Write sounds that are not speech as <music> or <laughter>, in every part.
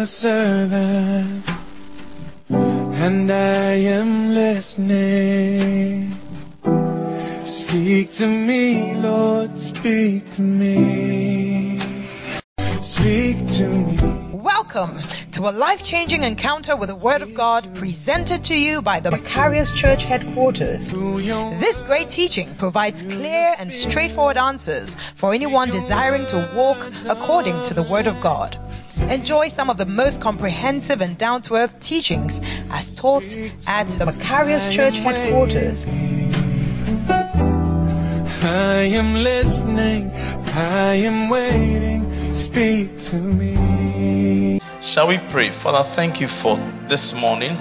your servant, and I am listening. Speak to me, Lord, speak to me. Speak to me. Welcome to a life changing encounter with the Word of God presented to you by the Macarius Church headquarters. This great teaching provides clear and straightforward answers for anyone desiring to walk according to the Word of God. Enjoy some of the most comprehensive and down to earth teachings as taught at the Macarius Church headquarters. I am listening, I am waiting. Speak to me. Shall we pray? Father, thank you for this morning.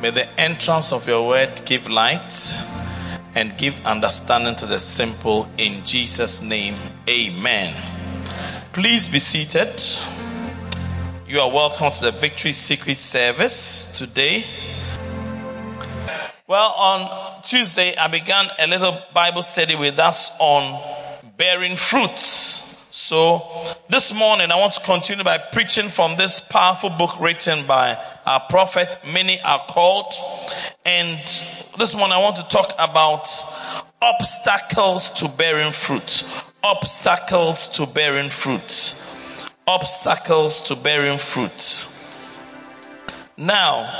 May the entrance of your word give light and give understanding to the simple in Jesus' name. Amen. Please be seated. You are welcome to the Victory Secret Service today. Well, on Tuesday, I began a little Bible study with us on bearing fruits. So this morning I want to continue by preaching from this powerful book written by our prophet. Many are called. And this morning I want to talk about obstacles to bearing fruit. Obstacles to bearing fruit. Obstacles to bearing fruit. Now,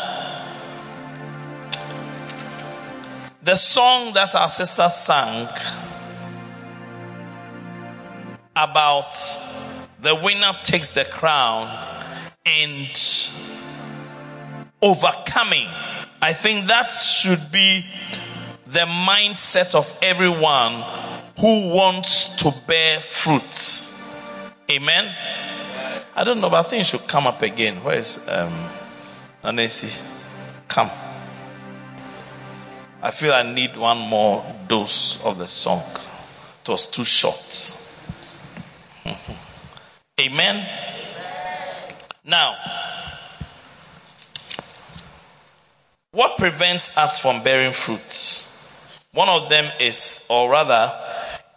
the song that our sister sang about the winner takes the crown and overcoming. I think that should be the mindset of everyone who wants to bear fruit. Amen. I don't know, but I think it should come up again. Where is um Nancy? Come. I feel I need one more dose of the song. It was too short. <laughs> Amen. Now, what prevents us from bearing fruit? One of them is, or rather,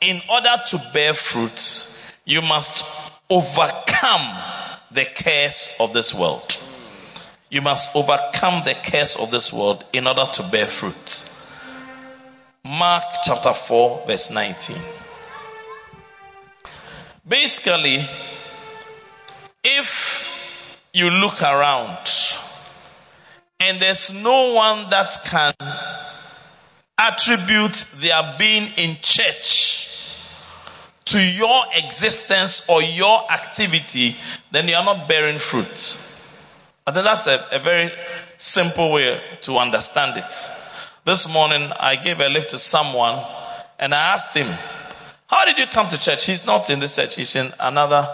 in order to bear fruit, you must overcome the curse of this world. You must overcome the curse of this world in order to bear fruit. Mark chapter 4 verse 19. Basically, if you look around and there's no one that can attribute their being in church to your existence or your activity, then you are not bearing fruit. I think that's a, a very simple way to understand it. This morning I gave a lift to someone and I asked him, how did you come to church? He's not in this church, he's in another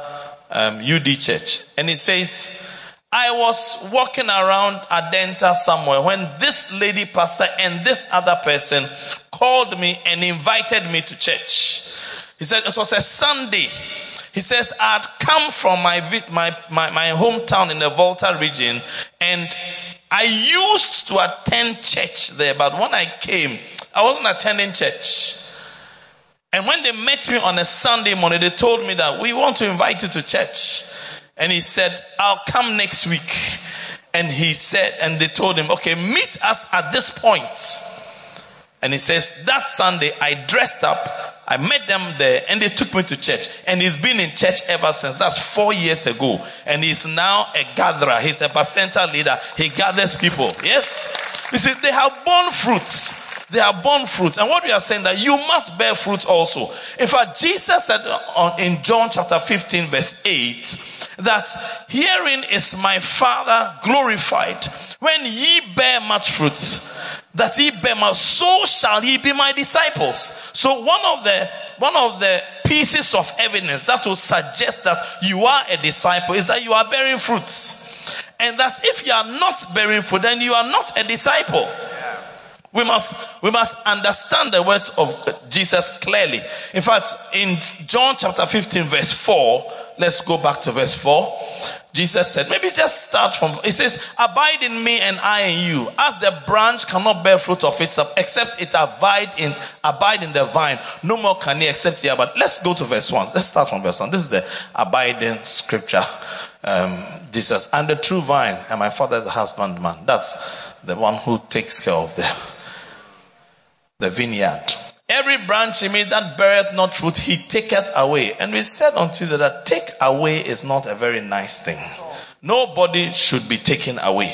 um, UD church. And he says, I was walking around Adenta somewhere when this lady pastor and this other person called me and invited me to church. He said it was a Sunday. He says, I'd come from my, my, my, my hometown in the Volta region and I used to attend church there, but when I came, I wasn't attending church. And when they met me on a Sunday morning, they told me that we want to invite you to church. And he said, I'll come next week. And he said, and they told him, okay, meet us at this point. And he says, that Sunday I dressed up, I met them there and they took me to church. And he's been in church ever since. That's four years ago. And he's now a gatherer. He's a center leader. He gathers people. Yes? You see, they have borne fruits. They are born fruits. And what we are saying that you must bear fruit also. In fact, Jesus said on, in John chapter 15 verse 8 that herein is my Father glorified when ye bear much fruit that ye bear much, so shall ye be my disciples. So one of the, one of the pieces of evidence that will suggest that you are a disciple is that you are bearing fruits. And that if you are not bearing fruit, then you are not a disciple. We must, we must understand the words of Jesus clearly. In fact, in John chapter 15 verse 4, let's go back to verse 4. Jesus said, maybe just start from, he says, abide in me and I in you. As the branch cannot bear fruit of itself, except it abide in, abide in the vine. No more can he except here. But let's go to verse 1. Let's start from verse 1. This is the abiding scripture. um, Jesus. I'm the true vine, and my father is the husbandman. That's the one who takes care of the, the vineyard. Every branch in me that beareth not fruit, he taketh away. And we said on Tuesday that take away is not a very nice thing. Nobody should be taken away.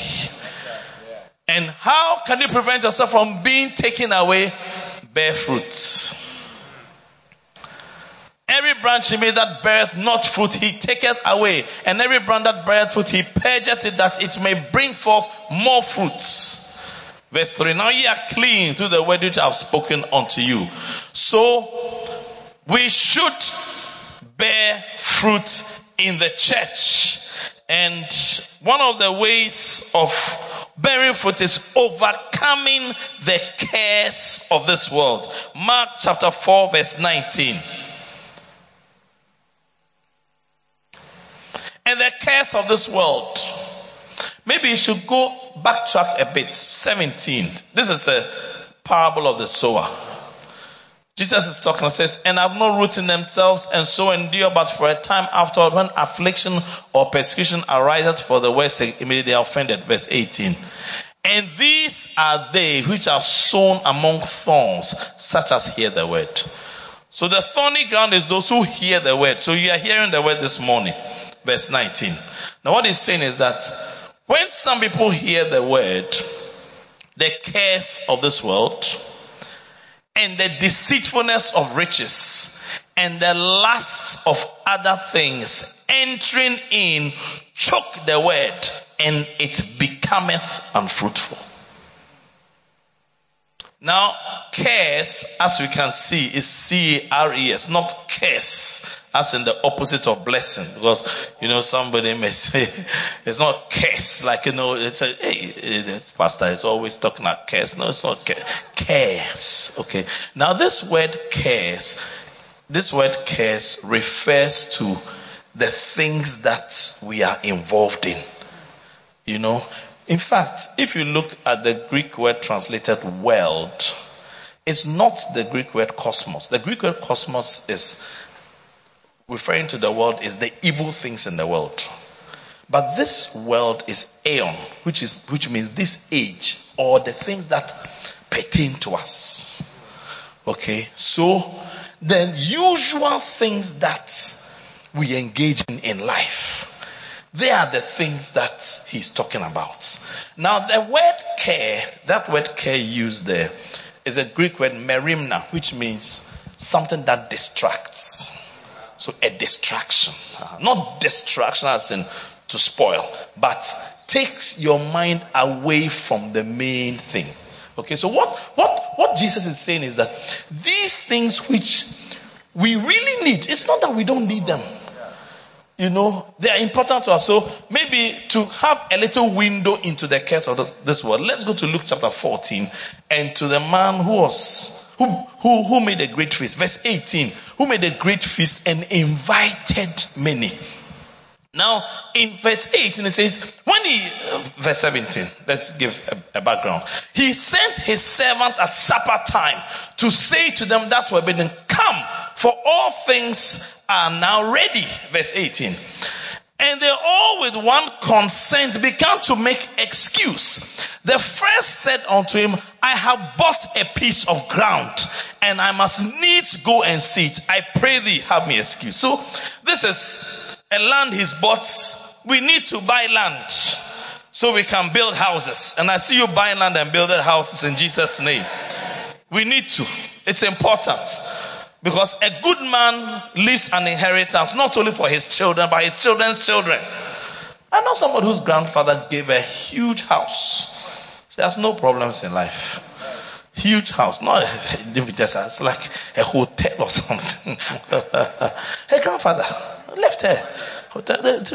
And how can you prevent yourself from being taken away? Bear fruits. Every branch in me that beareth not fruit, he taketh away. And every branch that beareth fruit, he purgeth it that it may bring forth more fruits. Verse 3. Now ye are clean through the word which I have spoken unto you. So, we should bear fruit in the church. And one of the ways of bearing fruit is overcoming the cares of this world. Mark chapter 4 verse 19. And the cares of this world. Maybe you should go backtrack a bit. 17. This is a parable of the sower. Jesus is talking and says, and have no root in themselves and so endure, but for a time afterward, when affliction or persecution ariseth for the sake, immediately offended. Verse 18. And these are they which are sown among thorns, such as hear the word. So the thorny ground is those who hear the word. So you are hearing the word this morning. Verse 19. Now what he's saying is that when some people hear the word, the cares of this world, and the deceitfulness of riches and the lust of other things entering in choke the word and it becometh unfruitful. Now, cares, as we can see, is C-A-R-E-S, not curse, as in the opposite of blessing. Because, you know, somebody may say, <laughs> it's not curse, like, you know, it's a, hey, eh, this pastor is always talking about curse. No, it's not curse. Cares. Okay. Now, this word curse, this word curse refers to the things that we are involved in. You know, in fact, if you look at the Greek word translated world, it's not the Greek word cosmos. The Greek word cosmos is referring to the world is the evil things in the world. But this world is aeon, which is, which means this age or the things that pertain to us. Okay. So the usual things that we engage in in life they are the things that he's talking about. Now, the word care, that word care used there, is a Greek word merimna, which means something that distracts. So, a distraction. Not distraction as in to spoil, but takes your mind away from the main thing. Okay, so what, what, what Jesus is saying is that these things which we really need, it's not that we don't need them you know, they are important to us. So maybe to have a little window into the curse of this, this, world, let's go to Luke chapter 14 and to the man who was, who, who, who made a great feast. Verse 18, who made a great feast and invited many. Now, in verse 18, it says, when he, uh, verse 17, let's give a, a, background. He sent his servant at supper time to say to them that were bidden, come, for all things are now ready. Verse 18. And they all with one consent began to make excuse. The first said unto him, I have bought a piece of ground and I must needs go and see it. I pray thee have me excuse. So this is a land he's bought. We need to buy land so we can build houses. And I see you buying land and building houses in Jesus' name. We need to. It's important. Because a good man leaves an inheritance not only for his children, but his children's children. I know somebody whose grandfather gave a huge house. She has no problems in life. Huge house. Not <laughs> just it's like a hotel or <laughs> something. her grandfather left her.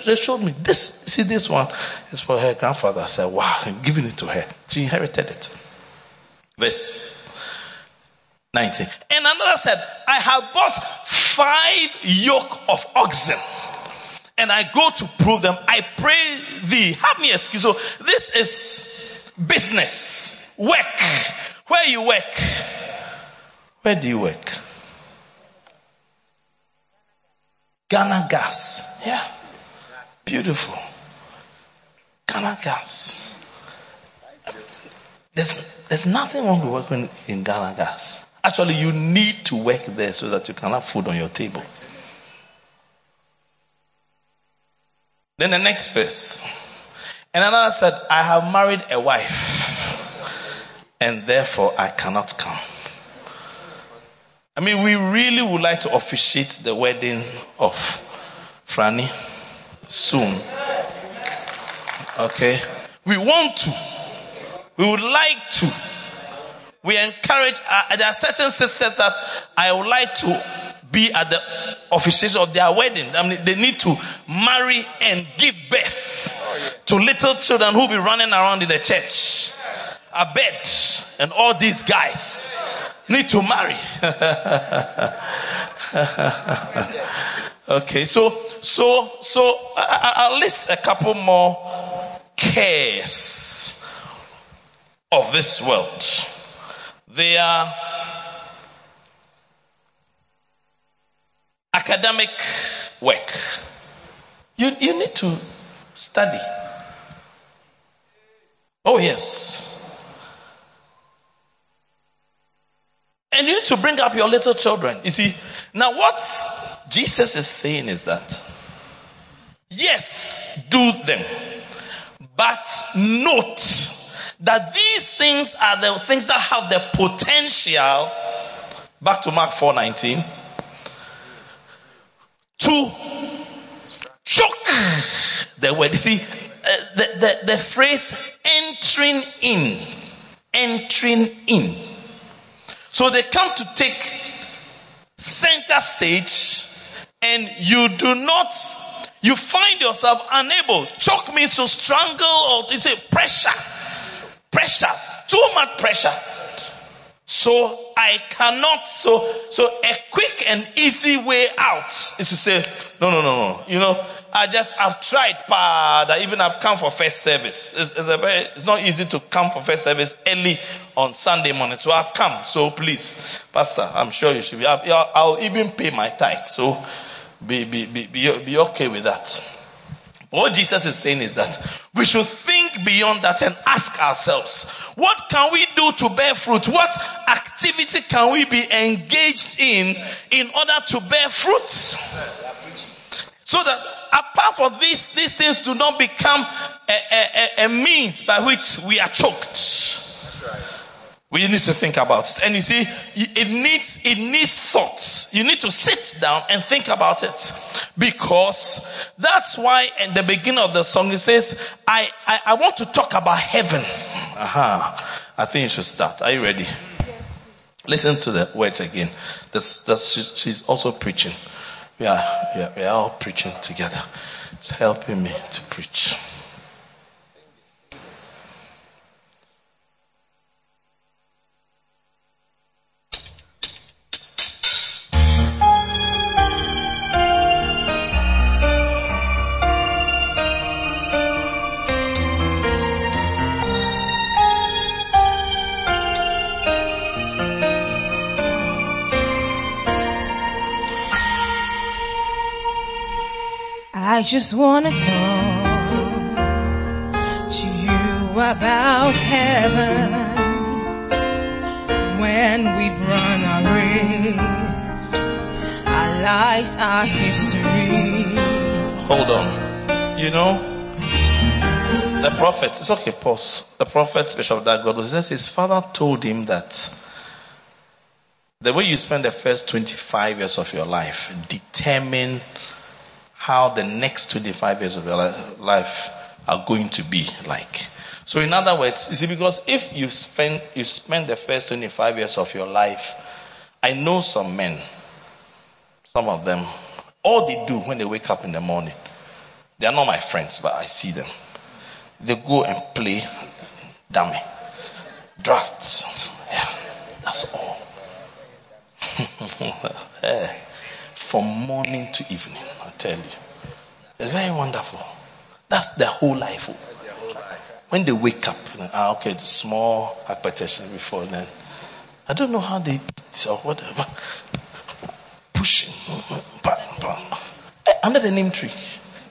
They showed me this. See, this one is for her grandfather. I said, wow, I'm giving it to her. She inherited it. Verse 19. And another said, I have bought five yoke of oxen and I go to prove them. I pray thee, have me excuse. So this is business, work. Where you work? Where do you work? Ghana Gas. Yeah. Beautiful. Ghana gas. There's, there's nothing wrong with working in Ghana gas. Actually, you need to work there so that you can have food on your table. Then the next verse. And another said, I have married a wife, and therefore I cannot come. I mean, we really would like to officiate the wedding of Franny soon. Okay? We want to. We would like to. We encourage, uh, there are certain sisters that I would like to be at the officiation of their wedding. I mean, they need to marry and give birth to little children who be running around in the church. I bet. And all these guys need to marry. <laughs> okay, so, so, so I, will list a couple more cares of this world. They are academic work. You, you need to study. Oh, yes. And you need to bring up your little children. You see, now what Jesus is saying is that, yes, do them. But note that these things are the things that have the potential, back to Mark 4:19, to choke the word. You see, uh, the, the, the phrase entering in, entering in. So they come to take center stage and you do not, you find yourself unable. Choke means to strangle or to say pressure. Pressure. Too much pressure. So I cannot, so, so a quick and easy way out is to say, no, no, no, no. You know, I just, I've tried, but I even have come for first service. It's, it's, a very, it's not easy to come for first service early on Sunday morning. So I've come. So please, Pastor, I'm sure you should be, I'll, I'll even pay my tithe. So be, be, be, be, be okay with that. What Jesus is saying is that we should think beyond that and ask ourselves, what can we do to bear fruit? What activity can we be engaged in in order to bear fruit? So that apart from these, these things do not become a, a, a means by which we are choked. We need to think about it. And you see, it needs, it needs thoughts. You need to sit down and think about it. Because that's why in the beginning of the song it says, I, I, I want to talk about heaven. Aha. I think you should start. Are you ready? Listen to the words again. That's, that's, she's also preaching. We are, we are, we are all preaching together. It's helping me to preach. Just wanna talk to you about heaven when we've run our race. Our lives are history. Hold on. You know, the prophet, it's okay, pause. The prophet, Bishop Dag says his father told him that the way you spend the first 25 years of your life determine how the next 25 years of your life are going to be like. So in other words, you see, because if you spend, you spend the first 25 years of your life, I know some men, some of them, all they do when they wake up in the morning, they are not my friends, but I see them. They go and play dummy, drafts. Yeah, that's all. <laughs> from morning to evening. I tell you, it's very wonderful. That's their whole life. When they wake up, ah, okay, small hypertension before then. I don't know how they or whatever. Pushing, under the neem tree.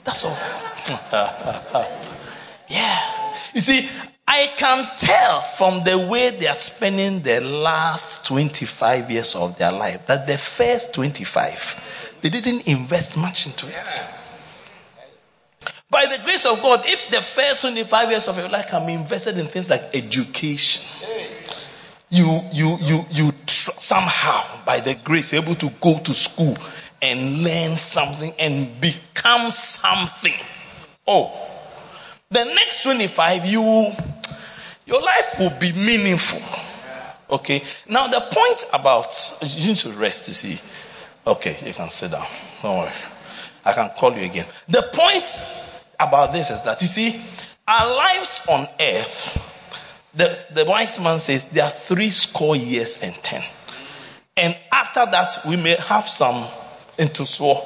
That's all. <laughs> yeah. You see, I can tell from the way they are spending the last 25 years of their life that the first 25, they didn't invest much into it. By the grace of God, if the first 25 years of your life can be invested in things like education, you, you, you, you tr- somehow, by the grace, you're able to go to school and learn something and become something. Oh, the next 25, you, your life will be meaningful. Okay. Now the point about, you need to rest to see. Okay, you can sit down. Don't worry. I can call you again. The point about this is that you see, our lives on earth, the, the wise man says there are three score years and ten. And after that, we may have some into so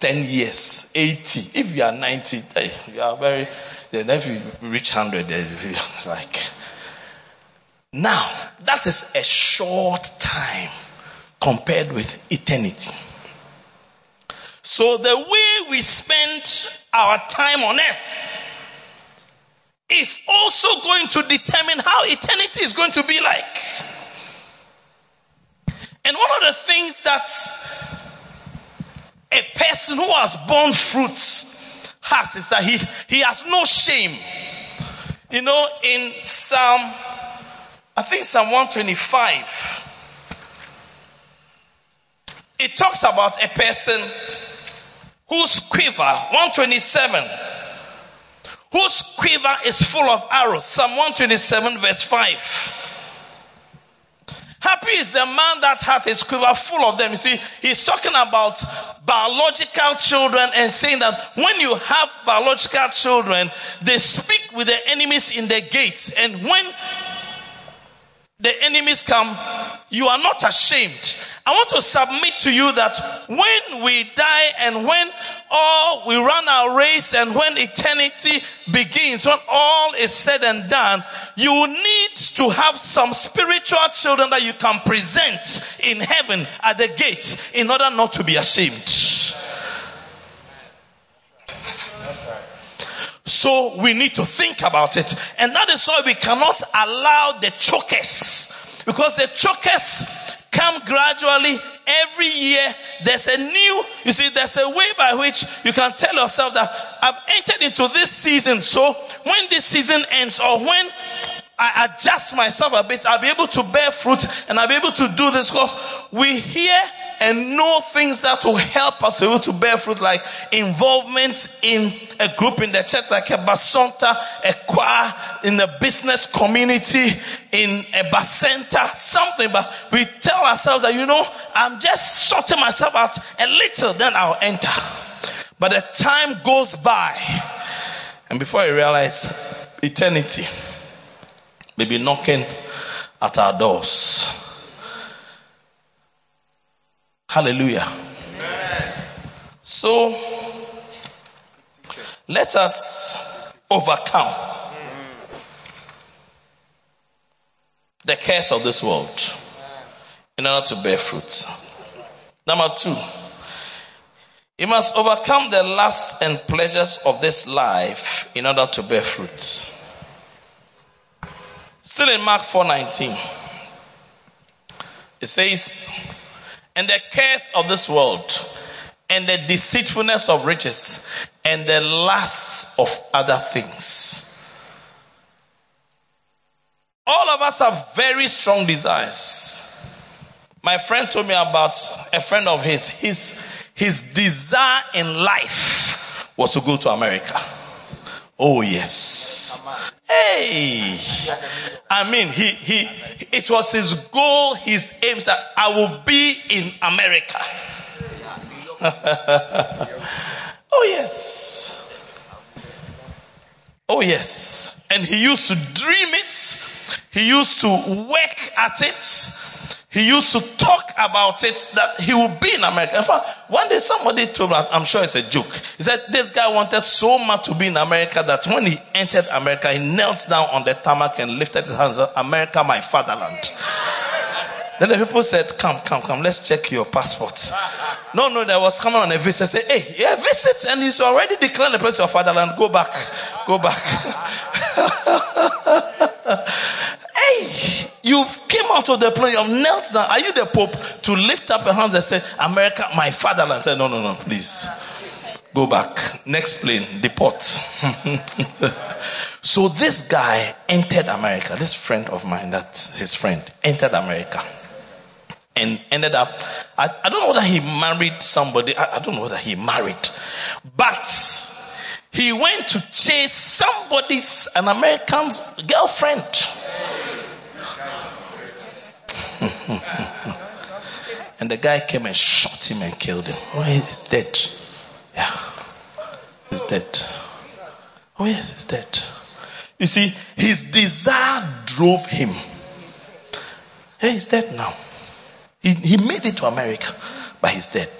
10 years, 80. If you are 90, hey, you are very, then if you reach 100, then you <laughs> like. Now, that is a short time compared with eternity. So the way we spend our time on earth is also going to determine how eternity is going to be like. And one of the things that a person who has borne fruits has is that he, he has no shame. You know, in Psalm, I think Psalm 125, it talks about a person whose quiver, 127, whose quiver is full of arrows. Psalm 127 verse 5. Happy is the man that hath his quiver full of them. You see, he's talking about biological children and saying that when you have biological children, they speak with the enemies in the gates. And when the enemies come, you are not ashamed. I want to submit to you that when we die and when all we run our race and when eternity begins, when all is said and done, you need to have some spiritual children that you can present in heaven at the gate in order not to be ashamed. So we need to think about it. And that is why we cannot allow the chokers, because the chokers come gradually every year. There's a new, you see, there's a way by which you can tell yourself that I've entered into this season. So when this season ends or when I adjust myself a bit, I'll be able to bear fruit and I'll be able to do this because we hear and know things that will help us be able to bear fruit like involvement in a group in the church like a basonta, a choir, in the business community, in a basonta, something. But we tell ourselves that, you know, I'm just sorting myself out a little, then I'll enter. But the time goes by and before I realize eternity may be knocking at our doors. Hallelujah. So, let us overcome the curse of this world in order to bear fruit. Number two, you must overcome the lusts and pleasures of this life in order to bear fruit. Still in Mark 4:19. It says, "And the curse of this world and the deceitfulness of riches and the lusts of other things." All of us have very strong desires. My friend told me about a friend of his. His, his desire in life was to go to America. Oh yes. Hey. I mean, he, he, it was his goal, his aims that I will be in America. <laughs> oh yes. Oh yes. And he used to dream it. He used to work at it. He used to talk about it that he would be in America. In fact, one day somebody told me, I'm sure it's a joke. He said this guy wanted so much to be in America that when he entered America, he knelt down on the tarmac and lifted his hands up, America, my fatherland. Then the people said, come, come, come, let's check your passport. No, no, there was coming on a visit. Say, hey, yeah, visit, and he's already declared the place of fatherland. Go back, go back. <laughs> hey, you came out of the plane. You have knelt down. Are you the Pope to lift up your hands and say, America, my fatherland? Say, no, no, no, please. Go back. Next plane, deport. <laughs> so this guy entered America. This friend of mine, that's his friend, entered America and ended up, I, I don't know whether he married somebody, I, I don't know whether he married, but he went to chase somebody's, an American's girlfriend. And the guy came and shot him and killed him. Oh, he's dead. Yeah. He's dead. Oh, yes, he's dead. You see, his desire drove him. Hey, he's dead now. He, he made it to America, but he's dead.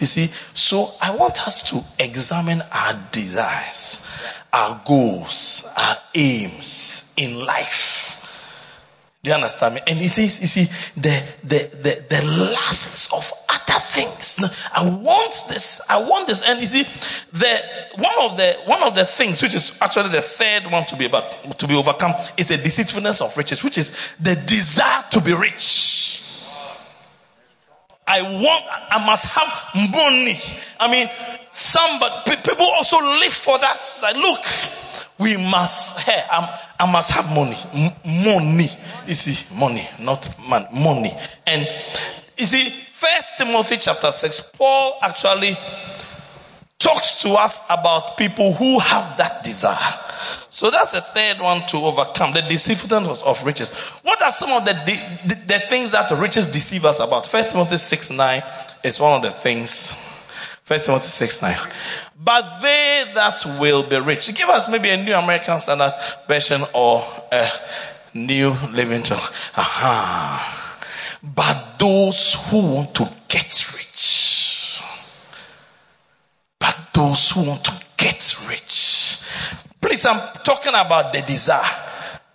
You see, so I want us to examine our desires, our goals, our aims in life. Do you understand me? And he says, you see, the, the, the, the lusts of other things. I want this, I want this. And you see, the, one of the, one of the things, which is actually the third one to be about, to be overcome, is the deceitfulness of riches, which is the desire to be rich. I want, I must have money. I mean, somebody, people also live for that. Like, look, we must, hey, i must have money. M- money. You see, money, not man, money. And you see, First Timothy chapter 6, Paul actually talks to us about people who have that desire. So that's the third one to overcome the deceitfulness of riches. What are some of the, the, the things that riches deceive us about? First Timothy 6 9 is one of the things. First Timothy 6 9. But they that will be rich. Give us maybe a New American Standard Version or a New Living. Aha. But those who want to get rich. But those who want to get rich. Please, I'm talking about the desire.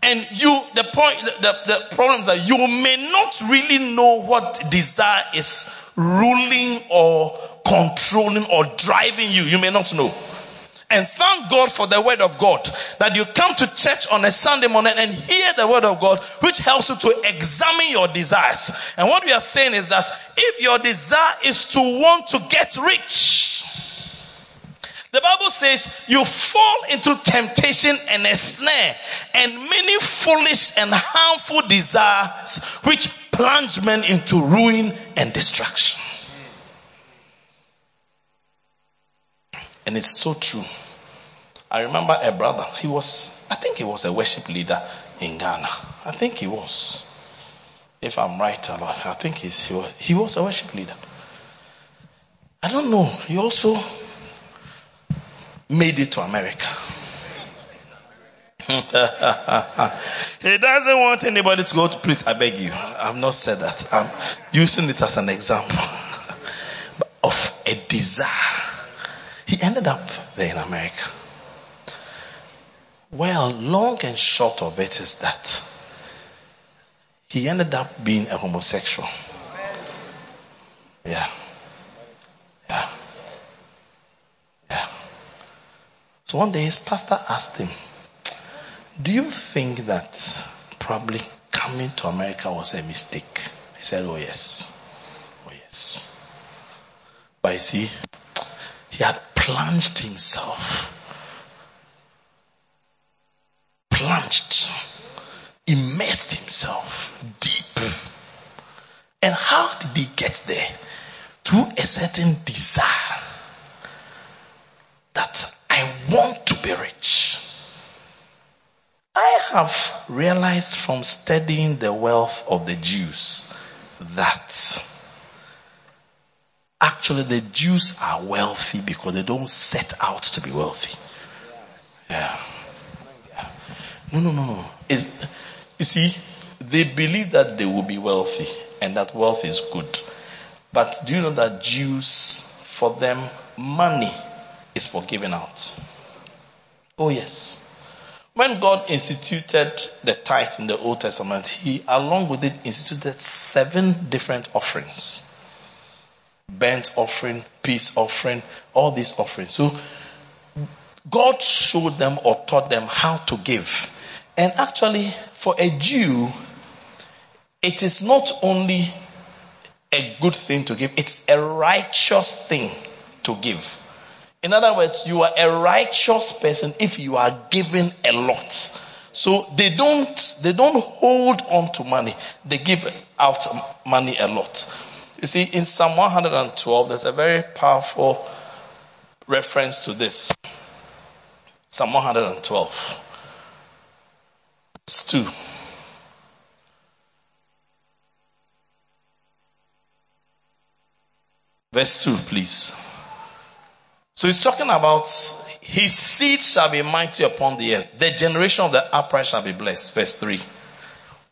And you, the point, the, the problem is that you may not really know what desire is ruling or controlling or driving you. You may not know. And thank God for the word of God that you come to church on a Sunday morning and hear the word of God, which helps you to examine your desires. And what we are saying is that if your desire is to want to get rich, the Bible says you fall into temptation and a snare and many foolish and harmful desires which plunge men into ruin and destruction. And it's so true. I remember a brother, he was, I think he was a worship leader in Ghana. I think he was. If I'm right I think he's, he, was, he was a worship leader. I don't know. He also made it to America. <laughs> he doesn't want anybody to go to please I beg you. I've not said that. I'm using it as an example <laughs> of a desire. He ended up there in America. Well, long and short of it is that he ended up being a homosexual. Yeah. Yeah. Yeah. So one day his pastor asked him, Do you think that probably coming to America was a mistake? He said, Oh, yes. Oh, yes. But you see, he had plunged himself, plunged, immersed himself deep. And how did he get there? Through a certain desire that I want to be rich. I have realized from studying the wealth of the Jews that actually the Jews are wealthy because they don't set out to be wealthy. Yeah. No, no, no, no. You see, they believe that they will be wealthy and that wealth is good. But do you know that Jews, for them, money is for giving out. Oh, yes. When God instituted the tithe in the Old Testament, He, along with it, instituted seven different offerings. Burnt offering, peace offering, all these offerings. So God showed them or taught them how to give. And actually, for a Jew, it is not only a good thing to give, it's a righteous thing to give. In other words, you are a righteous person if you are giving a lot. So they don't, they don't hold on to money. They give out money a lot. You see, in Psalm 112, there's a very powerful reference to this. Psalm 112. It's 2. Verse 2, please. So he's talking about his seed shall be mighty upon the earth. The generation of the upright shall be blessed. Verse 3.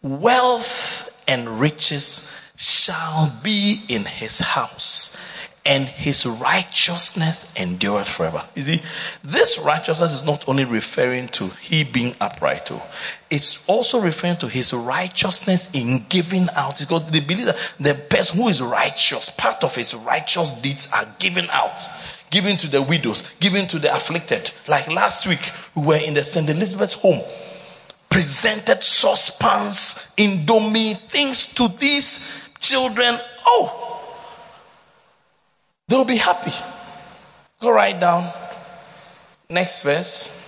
Wealth and riches shall be in his house and his righteousness endureth forever. You see, this righteousness is not only referring to he being upright, oh, it's also referring to his righteousness in giving out. Because they believe that the person who is righteous, part of his righteous deeds are given out. Given to the widows, given to the afflicted. Like last week, we were in the St. Elizabeth's home presented saucepans, indomie, things to these children. Oh, They'll be happy. Go right down. Next verse.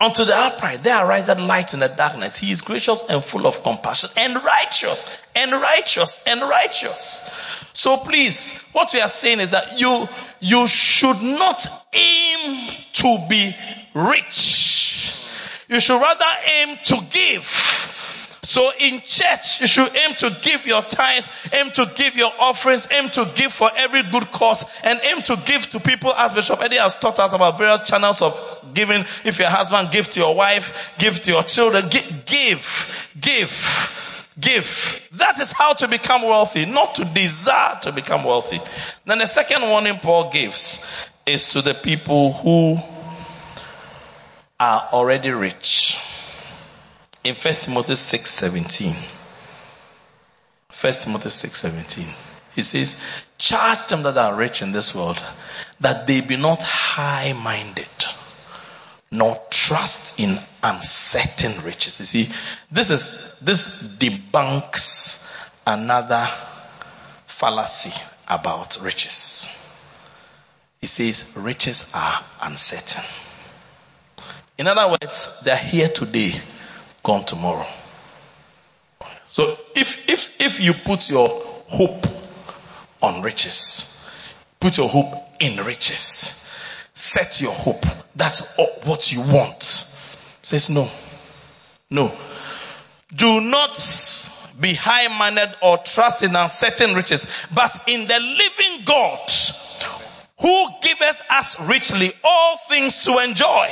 Unto the upright, there ariseth light in the darkness. He is gracious and full of compassion and righteous and righteous and righteous. So please, what we are saying is that you, you should not aim to be rich. You should rather aim to give. So in church, you should aim to give your tithe, aim to give your offerings, aim to give for every good cause, and aim to give to people as Bishop Eddie has taught us about various channels of giving. If your husband, give to your wife, give to your children, give, give, give, give. That is how to become wealthy, not to desire to become wealthy. Then the second warning Paul gives is to the people who are already rich in 1 Timothy 6 17. 1 Timothy 6 17. He says, charge them that are rich in this world that they be not high minded nor trust in uncertain riches. You see, this is, this debunks another fallacy about riches. He says riches are uncertain. In other words, they're here today gone tomorrow. So if, if, if you put your hope on riches, put your hope in riches, set your hope, that's what you want. Says no, no. Do not be high-minded or trust in uncertain riches, but in the living God who giveth us richly all things to enjoy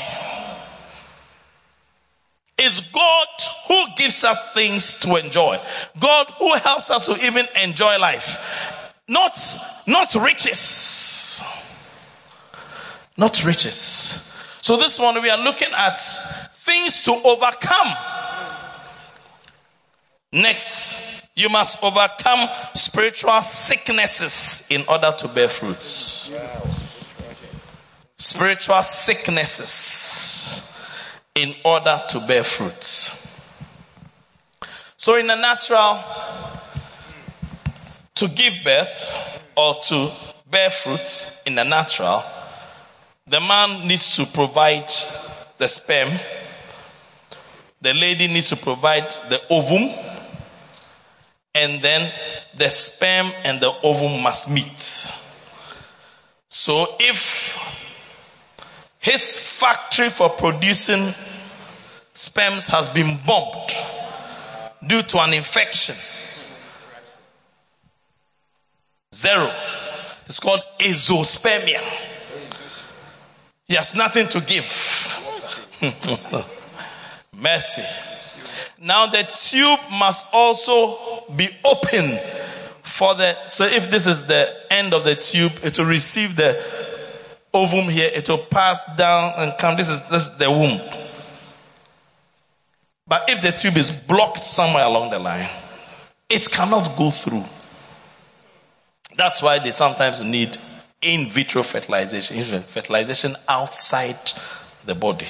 is God who gives us things to enjoy. God who helps us to even enjoy life. Not, not riches. Not riches. So this one we are looking at things to overcome. Next, you must overcome spiritual sicknesses in order to bear fruits. Spiritual sicknesses in order to bear fruits. So in the natural, to give birth or to bear fruits in the natural, the man needs to provide the sperm, the lady needs to provide the ovum, and then the sperm and the ovum must meet. So if his factory for producing sperms has been bombed due to an infection. Zero. It's called azoospermia. He has nothing to give. <laughs> Mercy. Now the tube must also be open for the, so if this is the end of the tube, it will receive the ovum here, it will pass down and come. This is, this is the womb. But if the tube is blocked somewhere along the line, it cannot go through. That's why they sometimes need in vitro fertilization, fertilization outside the body.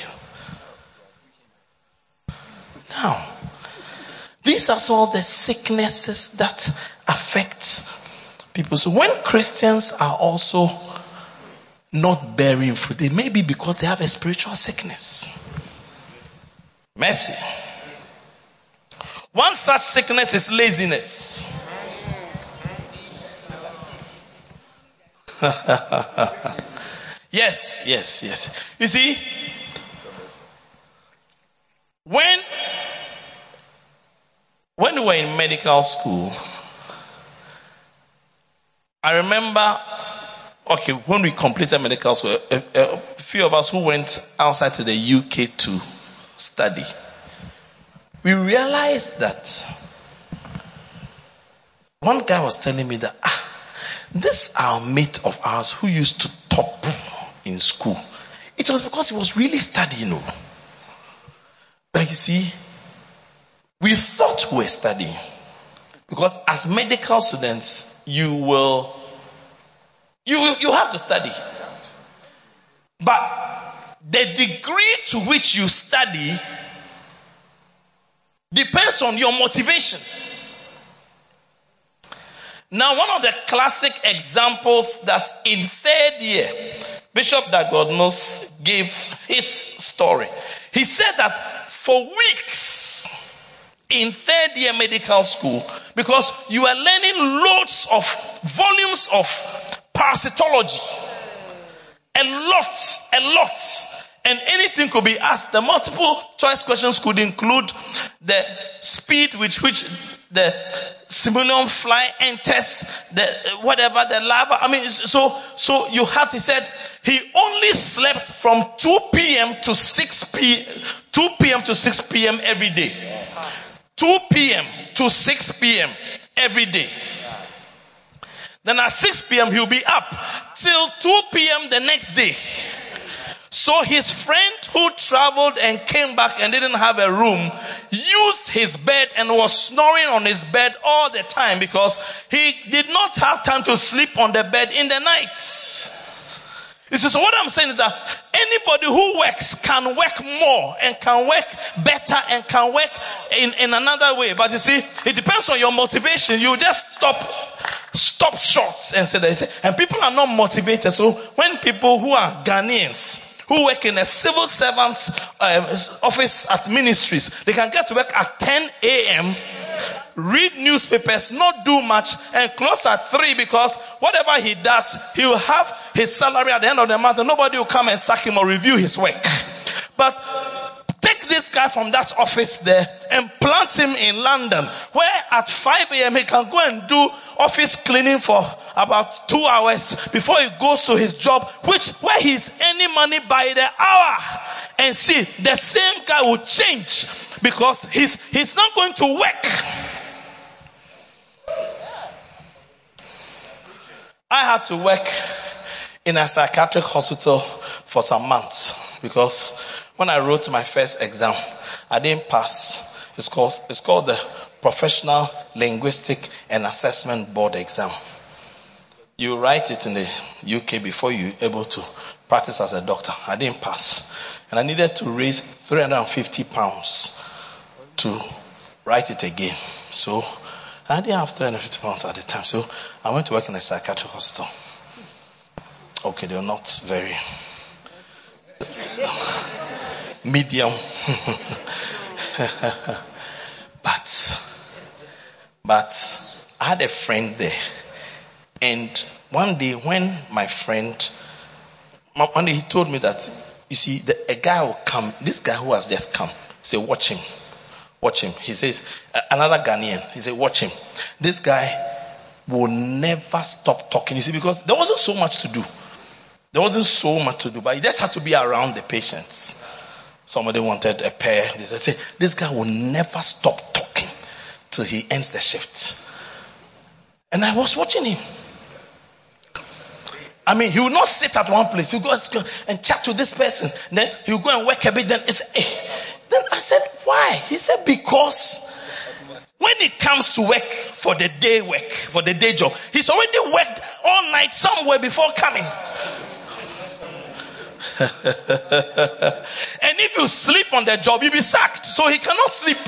Now, these are of the sicknesses that affect people. So when Christians are also not bearing fruit, it may be because they have a spiritual sickness. Mercy. One such sickness is laziness. <laughs> yes, yes, yes. You see, when when we were in medical school, I remember, okay, when we completed medical school, a, a, few of us who went outside to the UK to study, we realized that one guy was telling me that, ah, this our mate of ours who used to top in school, it was because he was really studying. You know. Like you see, we thought we were studying. Because as medical students, you will, you, you have to study. But the degree to which you study depends on your motivation. Now, one of the classic examples that in third year, Bishop Dag Heward-Mills gave his story. He said that for weeks, in third year medical school because you are learning loads of volumes of parasitology. A lot, a lot. And anything could be asked. The multiple choice questions could include the speed with which the simulium fly enters the whatever the larva. I mean, so so you had. He said he only slept from 2 p.m. to 6 p. 2 p.m. to 6 p.m. every day. 2 p.m. to 6 p.m. every day. Then at 6 p.m. he'll be up till 2 p.m. the next day. So his friend who traveled and came back and didn't have a room used his bed and was snoring on his bed all the time because he did not have time to sleep on the bed in the nights. You see, so what I'm saying is that anybody who works can work more and can work better and can work in, in another way. But you see, it depends on your motivation. You just stop, stop short and say that. And people are not motivated. So when people who are Ghanaians, who work in a civil servant's uh, office at ministries, they can get to work at 10 a.m read newspapers, not do much, and close at three because whatever he does, he will have his salary at the end of the month and nobody will come and sack him or review his work. But take this guy from that office there and plant him in London where at 5 a.m. he can go and do office cleaning for about two hours before he goes to his job, which where he's earning money by the hour. And see, the same guy will change because he's, he's not going to work. I had to work in a psychiatric hospital for some months because when I wrote my first exam, I didn't pass. It's called, it's called the Professional Linguistic and Assessment Board exam. You write it in the UK before you're able to practice as a doctor. I didn't pass. And I needed to raise 350 pounds to write it again. So I didn't have 350 pounds at the time, so I went to work in a psychiatric hospital. Okay, they're not very <laughs> medium. <laughs> but, but I had a friend there. And one day when my friend, one day he told me that, you see, the, a guy will come, this guy who has just come, say, watch him. Watch him. He says, another Ghanaian, he said, watch him. This guy will never stop talking. You see, because there wasn't so much to do. There wasn't so much to do, but he just had to be around the patients. Somebody wanted a pair. They said, this guy will never stop talking till he ends the shift. And I was watching him. I mean, he will not sit at one place. He'll go and chat to this person. Then he'll go and work a bit. Then it's, hey. Then I said, why? He said, because when it comes to work for the day work, for the day job, he's already worked all night somewhere before coming. <laughs> and if you sleep on the job, you'll be sacked. So he cannot sleep.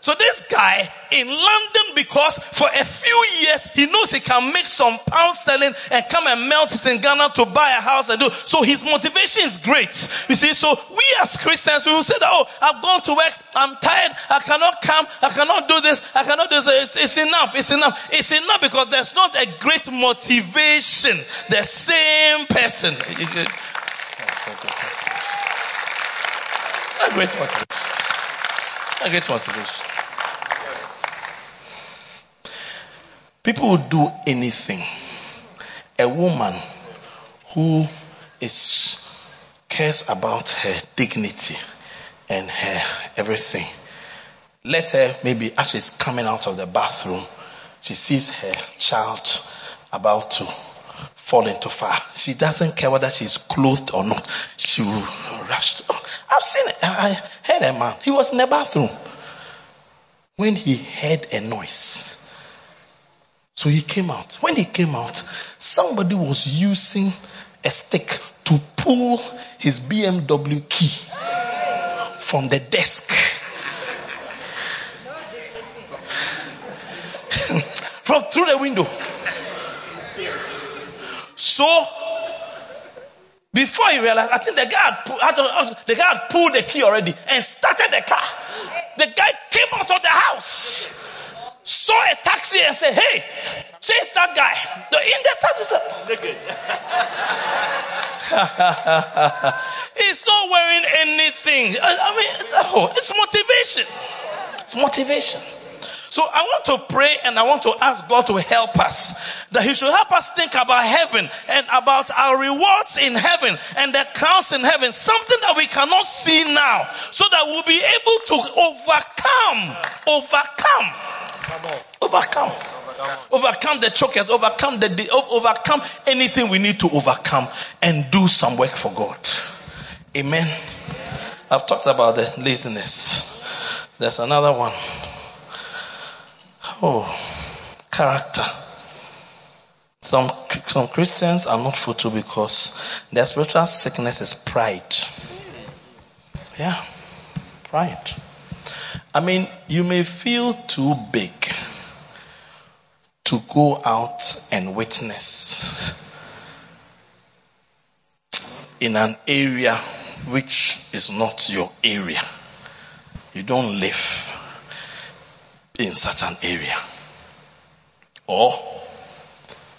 So this guy in London, because for a few years he knows he can make some pounds selling and come and melt it in Ghana to buy a house and do. So his motivation is great. You see, so we as Christians, we will say that, oh, I've gone to work, I'm tired, I cannot come, I cannot do this, I cannot do this. It's, it's enough, it's enough. It's enough because there's not a great motivation. The same person. <laughs> A great motivation. A great motivation. People will do anything. A woman who is cares about her dignity and her everything. Let her maybe as she's coming out of the bathroom, she sees her child about to fall into fire. She doesn't care whether she's clothed or not. She will rush. Oh, I've seen it. I heard a man. He was in the bathroom when he heard a noise. So he came out. When he came out, somebody was using a stick to pull his BMW key from the desk. <laughs> from through the window. So before he realized, I think the guy had, the guy had pulled the key already and started the car. The guy came out of the house saw a taxi and said, Hey, chase that guy. The in the taxi <laughs> He's not wearing anything. I mean, it's, oh, it's motivation. It's motivation. So I want to pray and I want to ask God to help us. That He should help us think about heaven and about our rewards in heaven and the crowns in heaven. Something that we cannot see now. So that we'll be able to overcome. Overcome Overcome. Overcome the chokers, overcome the, overcome anything we need to overcome and do some work for God. Amen. I've talked about the laziness. There's another one. Oh, character. Some, some Christians are not fruitful because their spiritual sickness is pride. Yeah, pride. I mean, you may feel too big to go out and witness in an area which is not your area. You don't live in such an area. Or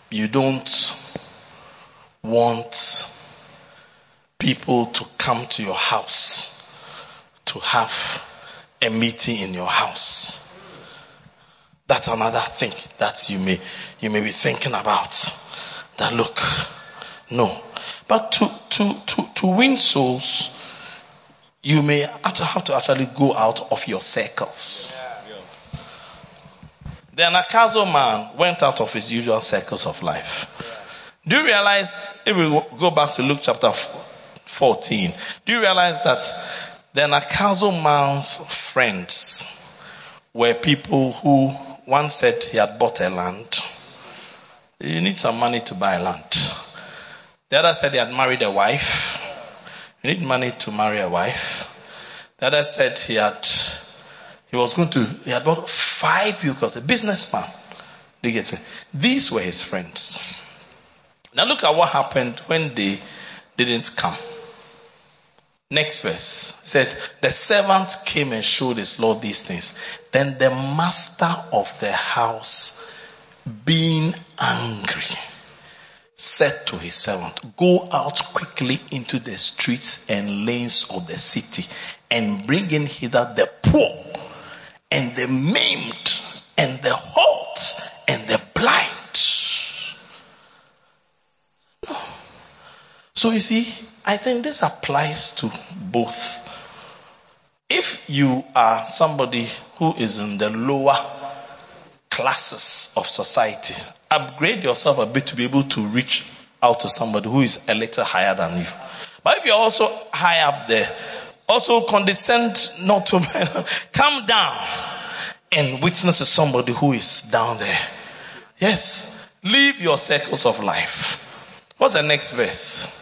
you don't want people to come to your house to have a meeting in your house. That's another thing that you may, you may be thinking about. That look, no. But to, to, to, to win souls, you may have to actually go out of your circles. The Anagkazo man went out of his usual circles of life. Do you realize, if we go back to Luke chapter 14, do you realize that the Anagkazo man's friends were people who one said he had bought a land. You need some money to buy land. The other said he had married a wife. You need money to marry a wife. The other said he had, he was going to, he had bought five vehicles, a businessman. you get me? These were his friends. Now look at what happened when they didn't come. Next verse said, the servant came and showed his Lord these things. Then the master of the house, being angry, said to his servant, go out quickly into the streets and lanes of the city and bring in hither the poor and the maimed and the halt and the blind. So you see, I think this applies to both. If you are somebody who is in the lower classes of society, upgrade yourself a bit to be able to reach out to somebody who is a little higher than you. But if you're also high up there, also condescend not to men. <laughs> come down and witness to somebody who is down there. Yes. Leave your circles of life. What's the next verse?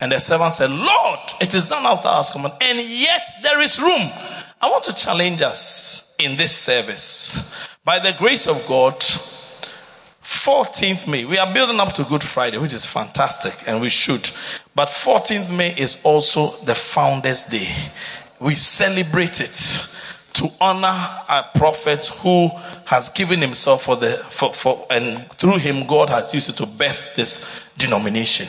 And the servant said, Lord, it is not as thou hast commanded, and yet there is room. I want to challenge us in this service. By the grace of God, 14th May, we are building up to Good Friday, which is fantastic, and we should. But 14th May is also the Founders Day. We celebrate it to honor a prophet who has given himself for the, for, for, and through him God has used it to birth this denomination.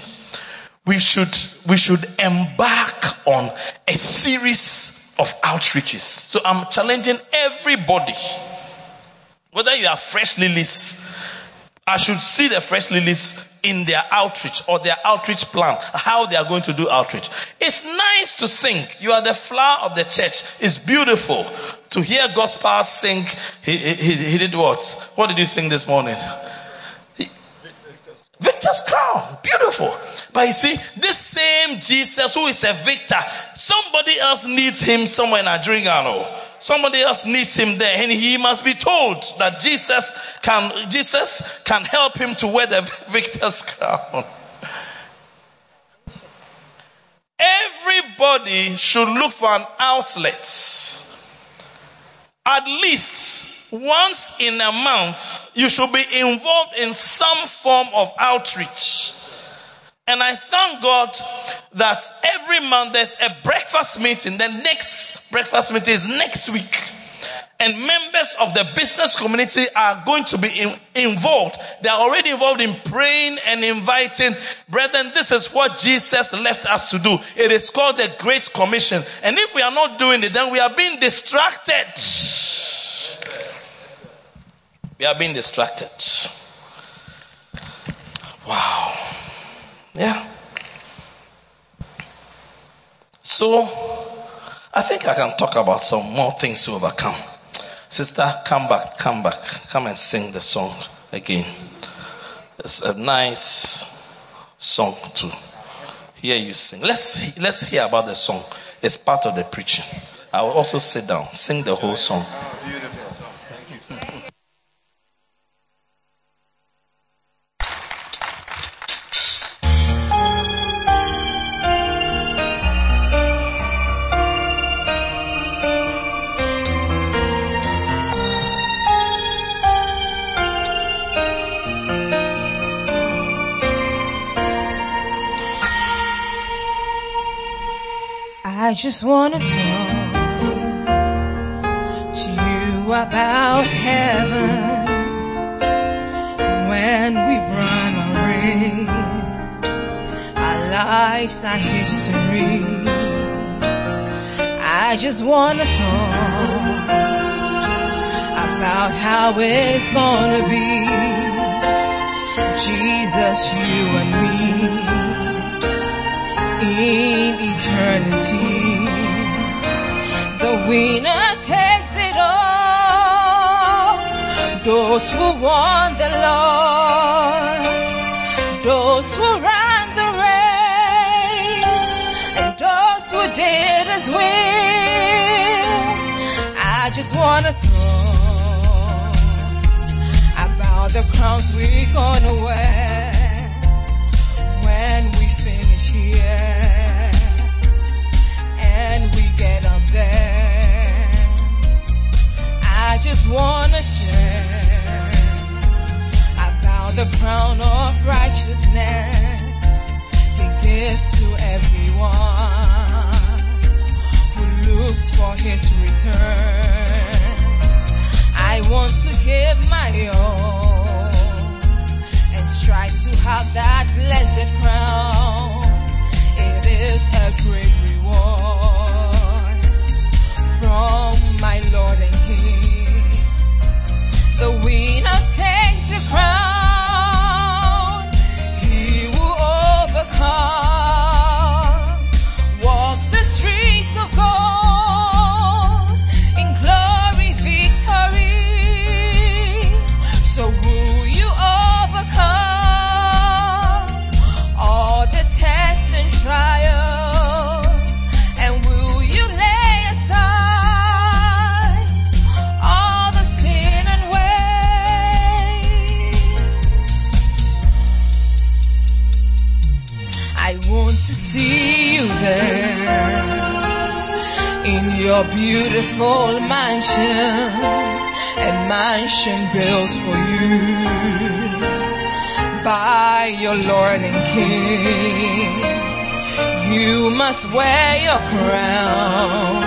We should, we should embark on a series of outreaches. So I'm challenging everybody, whether you are fresh lilies, I should see the fresh lilies in their outreach or their outreach plan, how they are going to do outreach. It's nice to sing. You are the flower of the church. It's beautiful to hear God's power sing. He, he, he did what? What did you sing this morning? Victor's crown. Beautiful. But you see, this same Jesus who is a victor, somebody else needs him somewhere in Adjiringanor. Somebody else needs him there and he must be told that Jesus can, Jesus can help him to wear the <laughs> victor's crown. Everybody should look for an outlet. At least once in a month, you should be involved in some form of outreach. And I thank God that every month there's a breakfast meeting. The next breakfast meeting is next week. And members of the business community are going to be in, involved. They are already involved in praying and inviting. Brethren, this is what Jesus left us to do. It is called the Great Commission. And if we are not doing it, then we are being distracted. We are being distracted. Wow. Yeah. So, I think I can talk about some more things to overcome. Sister, come back, come back, come and sing the song again. It's a nice song to hear you sing. Let's let's hear about the song. It's part of the preaching. I will also sit down, sing the whole song. It's beautiful. I just wanna talk to you about heaven when we've run our race. Our lives are history. I just wanna talk about how it's gonna be. Jesus, you and me in eternity. The winner takes it all. Those who won the Lord, those who ran the race, and those who did His will. I just wanna talk about the crowns we're gonna wear finish here. there. I just wanna share about the crown of righteousness He gives to everyone who looks for His return. I want to give my all and strive to in is a great reward from my Lord and King. The winner takes the crown. Your beautiful mansion, a mansion built for you by your Lord and King. You must wear your crown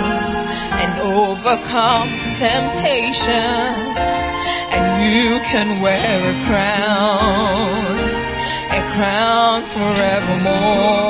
and overcome temptation and you can wear a crown, a crown forevermore.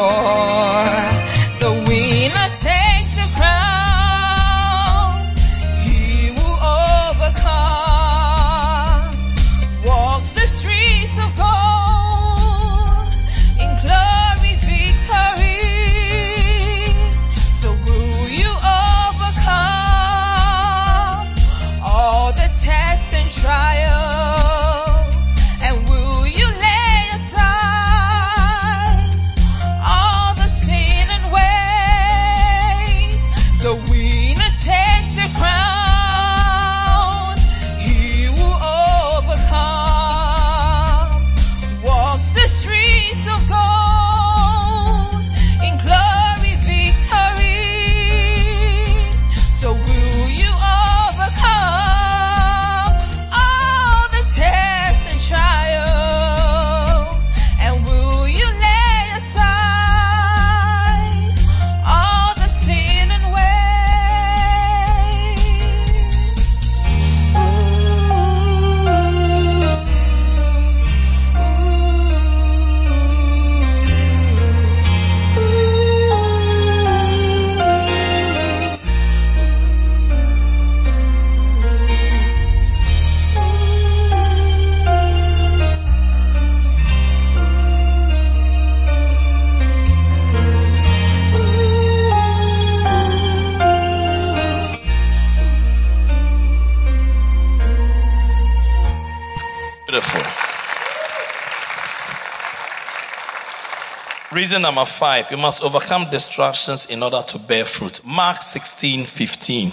Reason number five, you must overcome distractions in order to bear fruit. Mark 16, 15.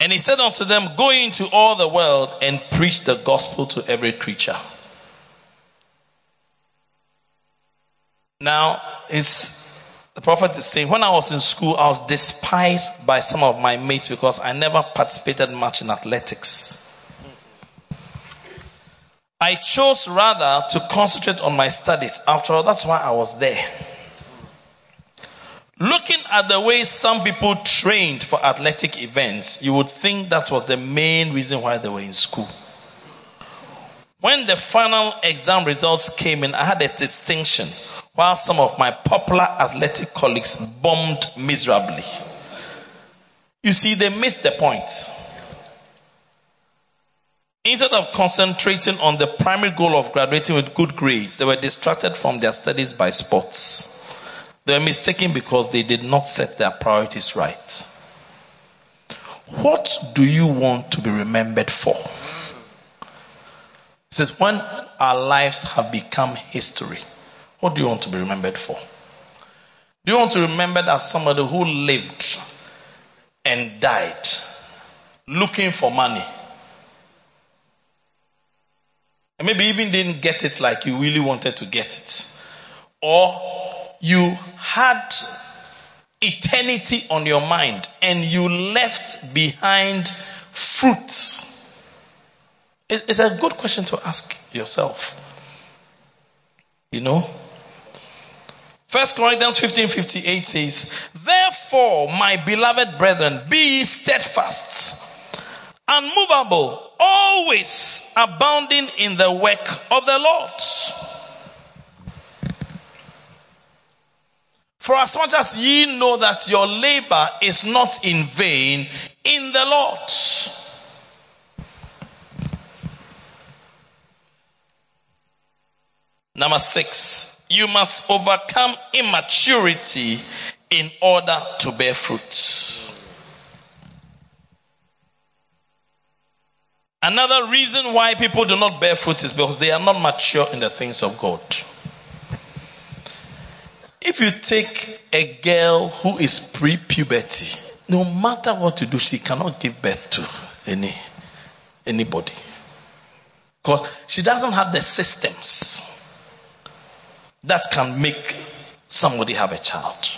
And he said unto them, Go into all the world and preach the gospel to every creature. Now, the prophet is saying, when I was in school, I was despised by some of my mates because I never participated much in athletics. I chose rather to concentrate on my studies. After all, that's why I was there. Looking at the way some people trained for athletic events, you would think that was the main reason why they were in school. When the final exam results came in, I had a distinction while some of my popular athletic colleagues bombed miserably. You see, they missed the point. Instead of concentrating on the primary goal of graduating with good grades, they were distracted from their studies by sports. They were mistaken because they did not set their priorities right. What do you want to be remembered for? It says, when our lives have become history, what do you want to be remembered for? Do you want to be remembered as somebody who lived and died looking for money? And maybe even didn't get it like you really wanted to get it. Or you had eternity on your mind and you left behind fruits. It's a good question to ask yourself. You know? First Corinthians 15 58 says, Therefore, my beloved brethren, be steadfast, unmovable, always abounding in the work of the Lord. For as much as ye know that your labor is not in vain in the Lord. Number six, you must overcome immaturity in order to bear fruit. Another reason why people do not bear fruit is because they are not mature in the things of God. If you take a girl who is pre-puberty, no matter what you do, she cannot give birth to any anybody. Because she doesn't have the systems that can make somebody have a child.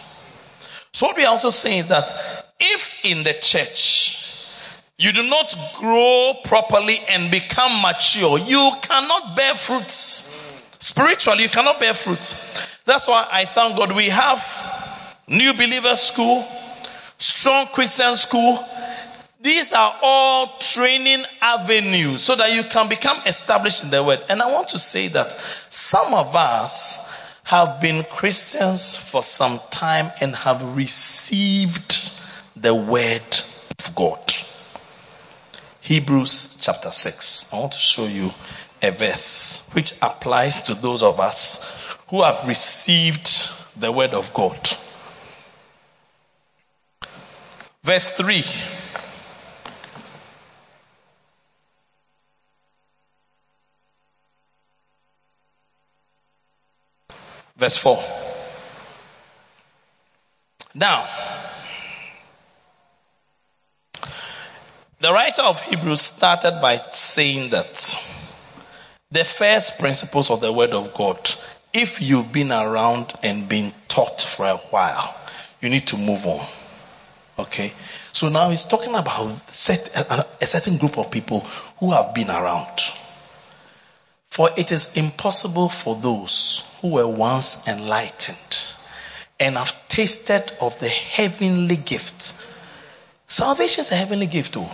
So what we are also saying is that if in the church you do not grow properly and become mature, you cannot bear fruits. Spiritually, you cannot bear fruits. That's why I thank God we have new believer school, strong Christian school. These are all training avenues so that you can become established in the word. And I want to say that some of us have been Christians for some time and have received the word of God. Hebrews chapter 6. I want to show you a verse which applies to those of us who have received the word of God. Verse 3. Verse 4. Now, the writer of Hebrews started by saying that the first principles of the Word of God, if you've been around and been taught for a while, you need to move on. Okay? So now he's talking about uh, a certain group of people who have been around. For it is impossible for those who were once enlightened and have tasted of the heavenly gift. Salvation is a heavenly gift, too.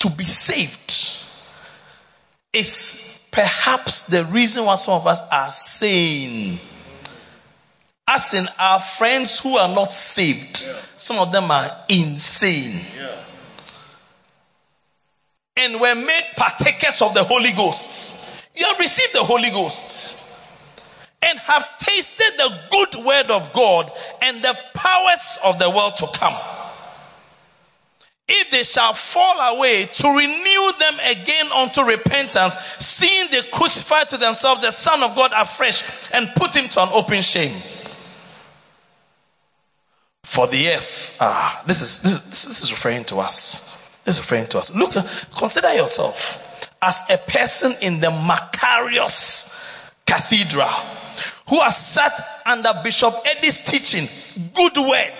To be saved is perhaps the reason why some of us are sane. As in our friends who are not saved, some of them are insane. And were made partakers of the Holy Ghost. You have received the Holy Ghost and have tasted the good word of God and the powers of the world to come if they shall fall away, to renew them again unto repentance, seeing they crucify to themselves the Son of God afresh and put him to an open shame. For the earth, ah, this is, this is, this is referring to us. This is referring to us. Look, consider yourself as a person in the Macarius Cathedral who has sat under Bishop Eddie's teaching, good word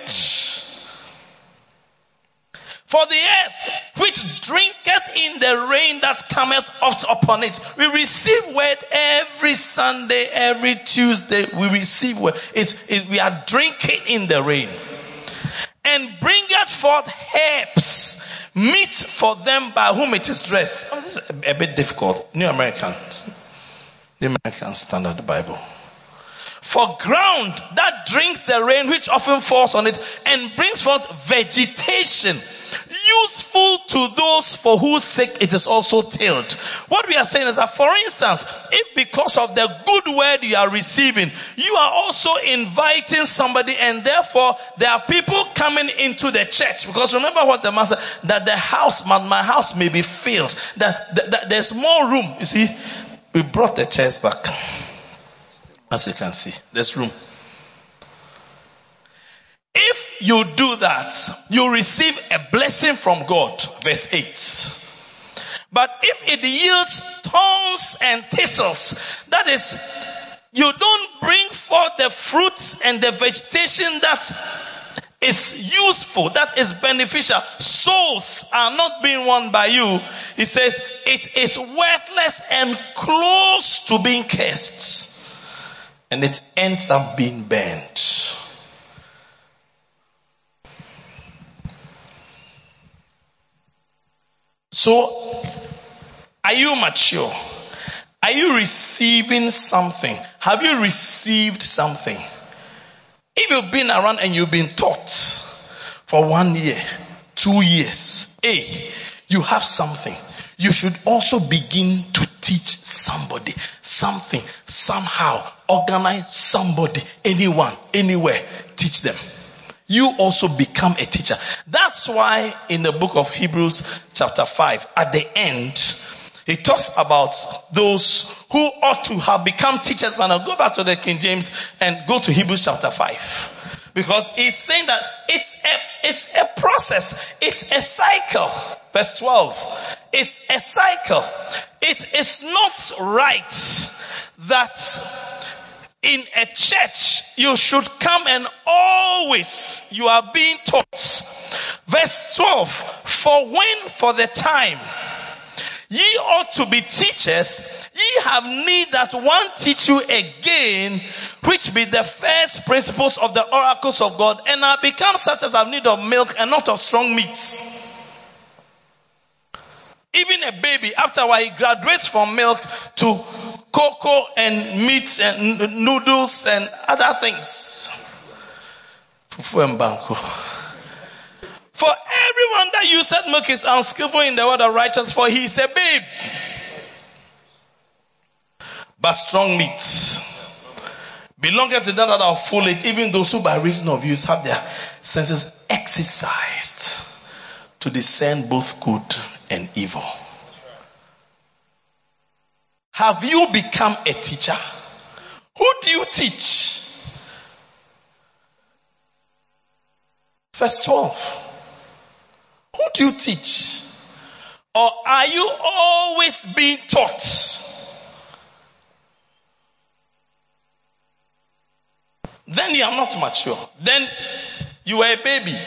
for the earth which drinketh in the rain that cometh oft upon it. We receive word every Sunday, every Tuesday. We receive word. It's, it, we are drinking in the rain. And bringeth forth herbs, meat for them by whom it is dressed. Oh, this is a, a bit difficult. New Americans. New American Standard Bible for ground that drinks the rain which often falls on it and brings forth vegetation useful to those for whose sake it is also tilled. What we are saying is that for instance, if because of the good word you are receiving, you are also inviting somebody and therefore there are people coming into the church because remember what the master, that the house, my, house may be filled, that, that, that there's more room. You see, we brought the chairs back. As you can see, there's room. If you do that, you receive a blessing from God. Verse 8. But if it yields thorns and thistles, that is, you don't bring forth the fruits and the vegetation that is useful, that is beneficial. Souls are not being won by you. He says it is worthless and close to being cursed and it ends up being burned. So, are you mature? Are you receiving something? Have you received something? If you've been around and you've been taught for one year, two years, hey, you have something. You should also begin to teach somebody something, somehow, organize somebody, anyone, anywhere, teach them. You also become a teacher. That's why in the book of Hebrews chapter 5, at the end, he talks about those who ought to have become teachers. But now go back to the King James and go to Hebrews chapter 5. Because he's saying that it's a, it's a process. It's a cycle. Verse 12. It's a cycle. It is not right that in a church, you should come and always you are being taught. Verse 12, for when for the time ye ought to be teachers, ye have need that one teach you again, which be the first principles of the oracles of God, and are become such as have need of milk and not of strong meat. Even a baby, after a while, he graduates from milk to cocoa and meat and noodles and other things. Fufu and. For everyone that uses milk is unskillful in the word of righteousness, for he is a babe. But strong meat belonging to that that are full age, even those who by reason of use have their senses exercised to discern both good and evil. Have you become a teacher? Who do you teach? Verse 12. Who do you teach? Or are you always being taught? Then you are not mature. Then you are a baby.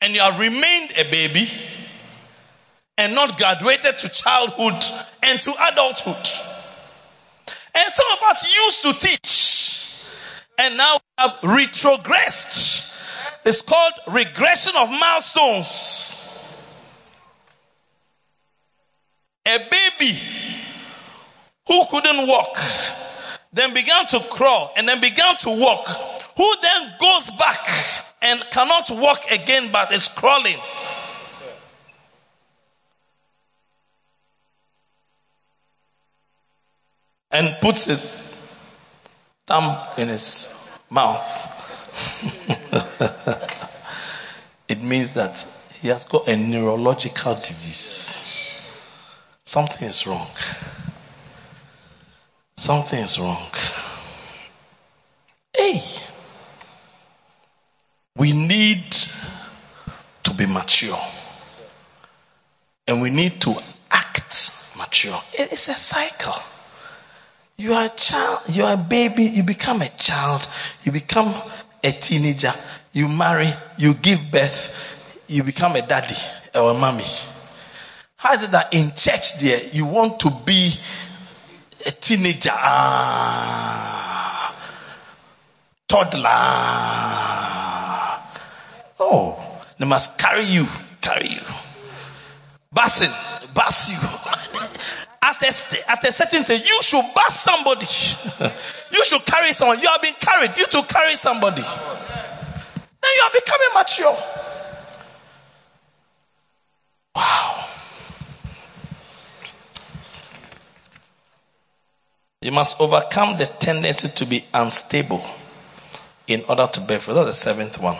And you have remained a baby and not graduated to childhood and to adulthood. And some of us used to teach and now have retrogressed. It's called regression of milestones. A baby who couldn't walk, then began to crawl and then began to walk, who then goes back and cannot walk again but is crawling. and puts his thumb in his mouth. <laughs> <laughs> it means that he has got a neurological disease. Something is wrong. Something is wrong. Hey, we need to be mature. And we need to act mature. It's a cycle. You are a child, you are a baby, you become a child, you become a teenager, you marry, you give birth, you become a daddy or a mommy. How is it that in church there you want to be a teenager, ah, toddler? Oh, they must carry you, carry you. Bassing, bass you <laughs> at a, at a certain stage, you should bath somebody. <laughs> you should carry someone. You have been carried. You to carry somebody. You are becoming mature. Wow. You must overcome the tendency to be unstable in order to bear fruit. That's the seventh one.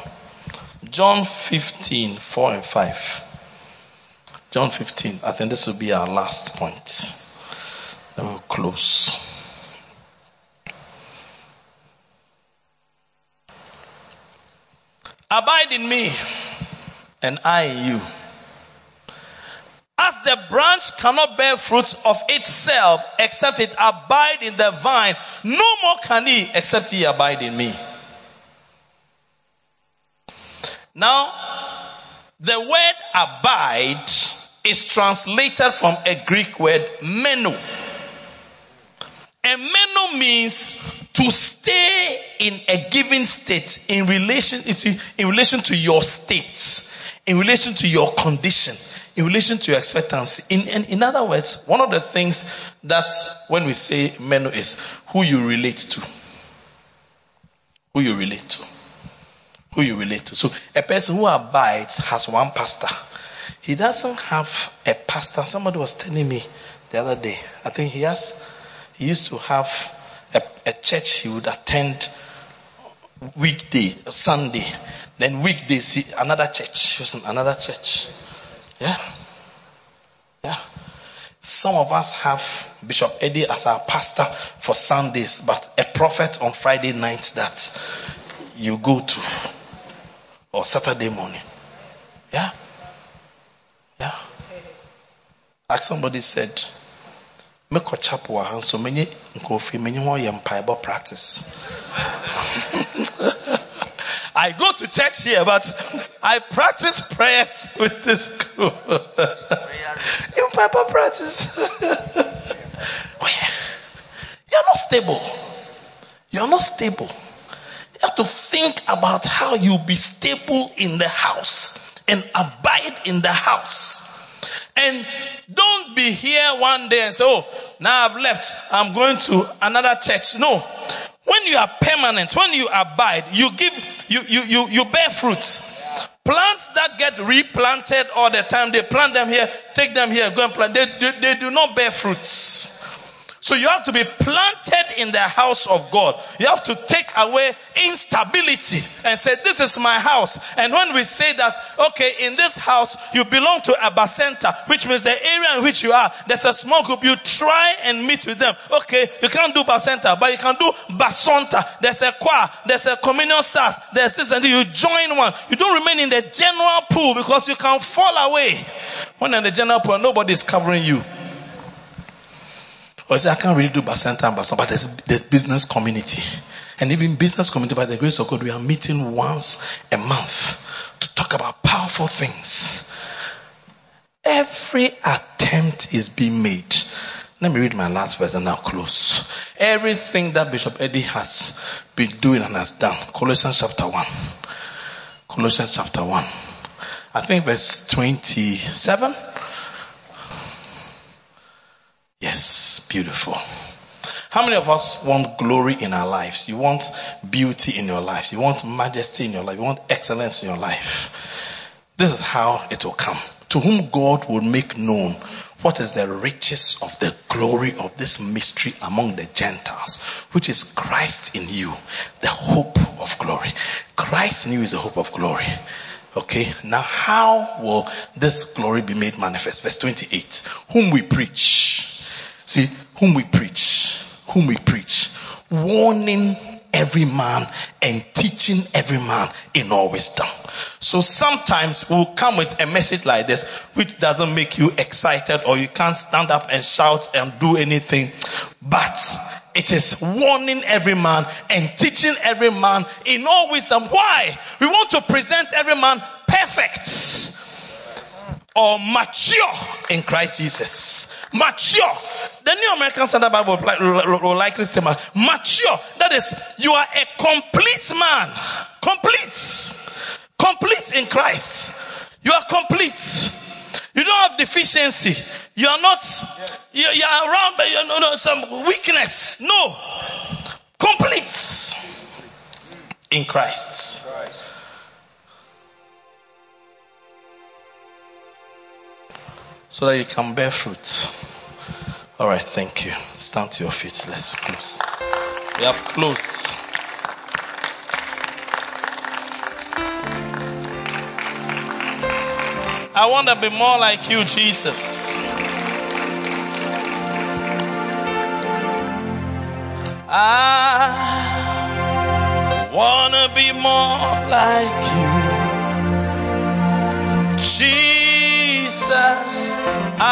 John 15, 4 and 5. John 15. I think this will be our last point. Then we'll close. Abide in me, and I in you. As the branch cannot bear fruit of itself except it abide in the vine, no more can he except he abide in me. Now, the word abide is translated from a Greek word meno. And meno means to stay in a given state in relation, in relation to your state, in relation to your condition, in relation to your expectancy. In, in, in other words, one of the things that when we say meno is who you relate to. Who you relate to. Who you relate to. So a person who abides has one pastor. He doesn't have a pastor. Somebody was telling me the other day. I think he has he used to have a, a church he would attend weekday, Sunday. Then weekdays, another church. In another church. Yeah. Yeah. Some of us have Bishop Eddie as our pastor for Sundays, but a prophet on Friday night that you go to or Saturday morning. Yeah. Yeah. Like somebody said, mekɔ chapel wɔ ha nso menye nkurɔfoɔ menye wɔn yɛ mpaebɔ practice <laughs> I go to church here, but I practice prayers with this group. <laughs> In Bible practice. <laughs> Oh, You're not stable. You're not stable. You have to think about how you'll be stable in the house and abide in the house. And don't be here one day and say, oh, now I've left. I'm going to another church. No. When you are permanent, when you abide, you give, you, you, you, you bear fruits. Plants that get replanted all the time, they plant them here, take them here, go and plant. They, they, they do not bear fruits. So you have to be planted in the house of God. You have to take away instability and say, this is my house. And when we say that, okay, in this house, you belong to a bacenta, which means the area in which you are, there's a small group. You try and meet with them. Okay, you can't do bacenta, but you can do basonta. There's a choir, there's a communion stars, there's this and you join one. You don't remain in the general pool because you can fall away. When in the general pool, nobody is covering you. Or say, I can't really do Bacenta and but there's, there's business community. And even business community, by the grace of God, we are meeting once a month to talk about powerful things. Every attempt is being made. Let me read my last verse and now close. Everything that Bishop Eddie has been doing and has done. Colossians chapter 1. Colossians chapter 1. I think verse 27. Yes, beautiful. How many of us want glory in our lives? You want beauty in your lives. You want majesty in your life. You want excellence in your life. This is how it will come. To whom God will make known what is the riches of the glory of this mystery among the Gentiles, which is Christ in you, the hope of glory. Christ in you is the hope of glory. Okay, now how will this glory be made manifest? Verse 28. Whom we preach See, whom we preach, whom we preach, warning every man and teaching every man in all wisdom. So sometimes we'll come with a message like this, which doesn't make you excited or you can't stand up and shout and do anything, but it is warning every man and teaching every man in all wisdom. Why? We want to present every man perfect or mature in Christ Jesus. Mature. The New American Standard Bible will likely say mature. That is, you are a complete man. Complete. Complete in Christ. You are complete. You don't have deficiency. You are not, you, you are around by you know, some weakness. No. Complete in Christ. So that you can bear fruit. All right, thank you. Stand to your feet. Let's close. We have closed. I want to be more like you, Jesus. I want to be more like you. Jesus, I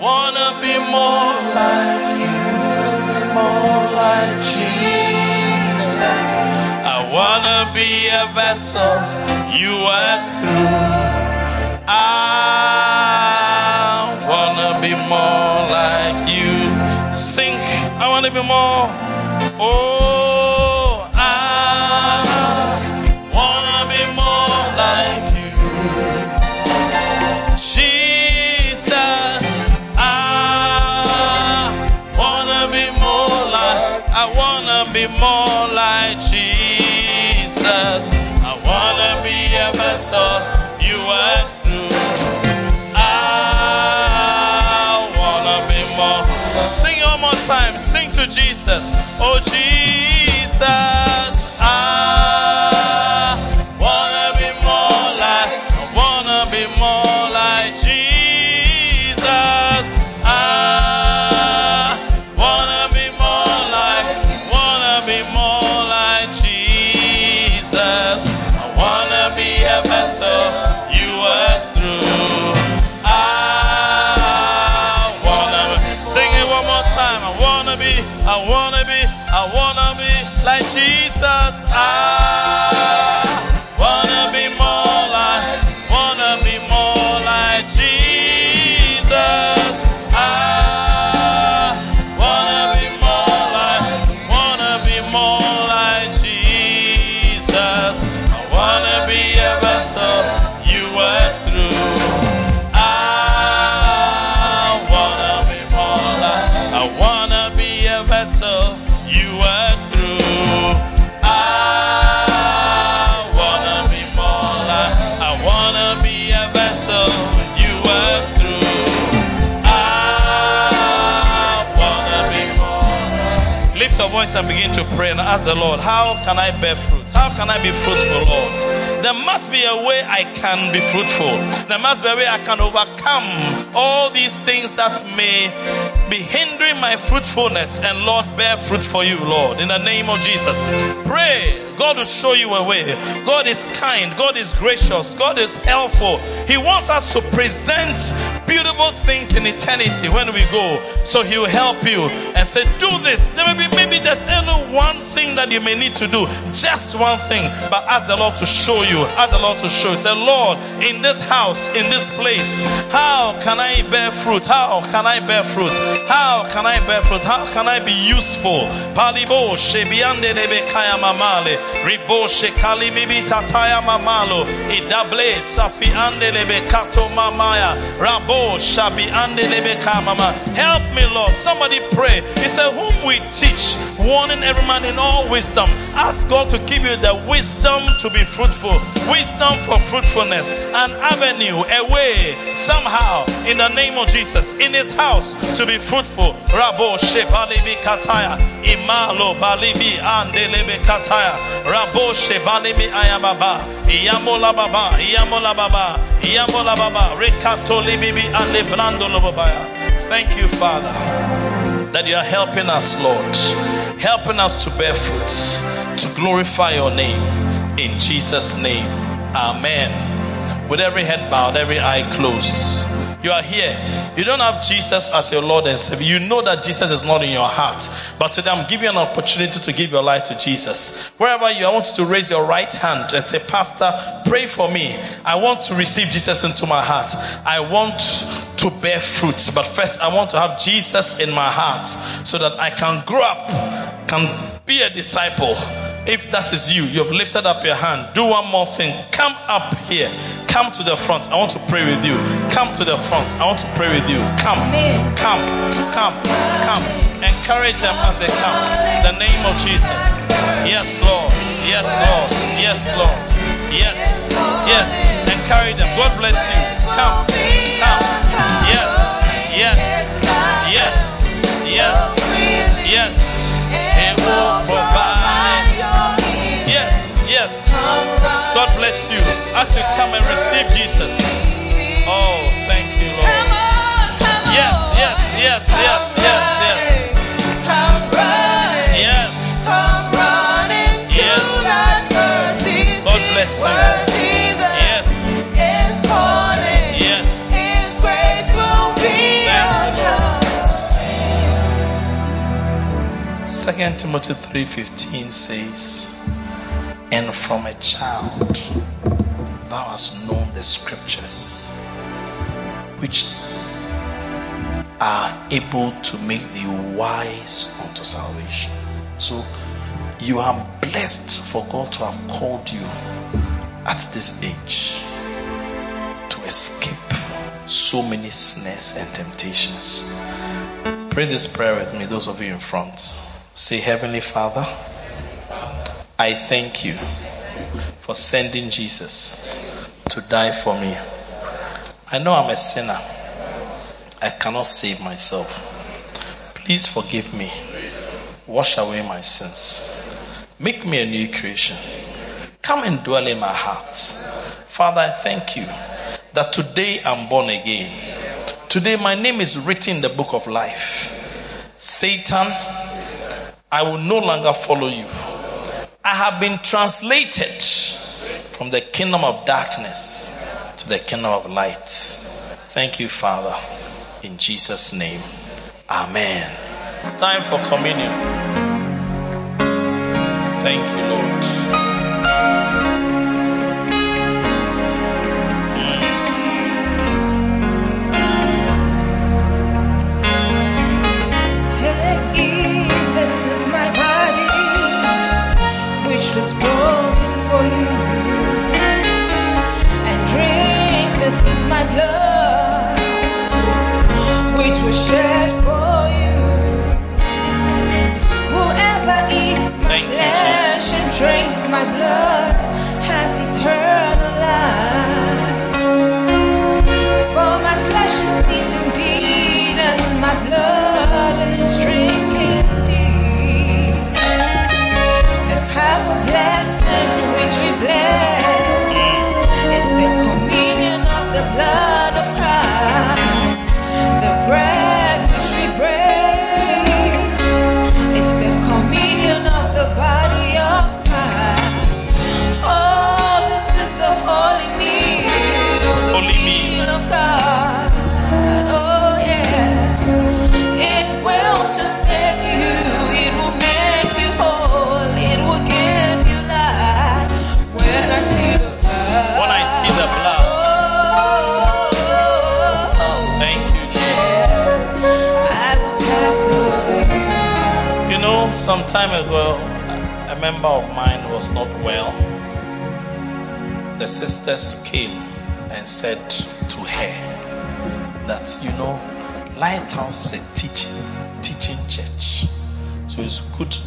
wanna be more like you, more like Jesus. I wanna be a vessel you work through. I wanna be more like you. Sing, I wanna be more. Oh. Jesus. Oh Jesus. Pray and ask the Lord, How can I bear fruit? How can I be fruitful, Lord? There must be a way I can be fruitful. There must be a way I can overcome all these things that may be hindering my fruitfulness and Lord bear fruit for you, Lord, in the name of Jesus. Pray. God will show you a way. God is kind. God is gracious. God is helpful. He wants us to present beautiful things in eternity when we go. So He will help you and say, Do this. There may be maybe there's only one thing that you may need to do. Just one thing. But ask the Lord to show you. Ask the Lord to show you. Say, Lord, in this house, in this place, how can I bear fruit? How can I bear fruit? How can I bear fruit? How can I be useful? Palibo shebiande lebe kaya mamale. Ribo shekali bibi kataya mamalo. Idable safi ande lebe kato mamaya. Rabo shabi ande lebe kamama. Help me, Lord. Somebody pray. He said, Whom we teach, warning every man in all wisdom. Ask God to give you the wisdom to be fruitful, wisdom for fruitfulness, an avenue, a way, somehow, in the name of Jesus, in His house to be fruitful. Rabo shebalibi kataya, imalo balibi andelebe kataya, rabo shebalibi ayababa, iyamola baba, iyamola baba, iyamola baba, rekato libibi ande blando lobabaya. Thank you, Father that you are helping us, Lord, helping us to bear fruits, to glorify your name. In Jesus' name, Amen. With every head bowed, every eye closed. You are here. You don't have Jesus as your Lord and Savior. You know that Jesus is not in your heart. But today I'm giving you an opportunity to give your life to Jesus. Wherever you are, I want you to raise your right hand and say, Pastor, pray for me. I want to receive Jesus into my heart. I want to bear fruits. But first, I want to have Jesus in my heart so that I can grow up, can be a disciple. If that is you, you've lifted up your hand. Do one more thing. Come up here. Come to the front. I want to pray with you. Come to the front. I want to pray with you. Come. Come. Come. Come. Encourage them as they come. In the name of Jesus. Yes, Lord. Yes, Lord. Yes, Lord. Yes. Yes. Encourage them. God bless you. Come. Come. Yes. Yes. Yes. Yes. Yes. Provide. Yes, yes. God bless you as you come and receive Jesus. Oh, thank you, Lord. Yes, yes, yes, yes, yes, yes. Yes. Yes. God bless you. Yes. Yes. Second Timothy 3:15 says, "And from a child thou hast known the scriptures, which are able to make thee wise unto salvation." So you are blessed for God to have called you at this age to escape so many snares and temptations. Pray this prayer with me, those of you in front. Say, Heavenly Father, I thank you for sending Jesus to die for me. I know I'm a sinner. I cannot save myself. Please forgive me. Wash away my sins. Make me a new creation. Come and dwell in my heart. Father, I thank you that today I'm born again. Today my name is written in the book of life. Satan, I will no longer follow you. I have been translated from the kingdom of darkness to the kingdom of light. Thank you, Father. In Jesus' name. Amen. It's time for communion. Thank you, Lord.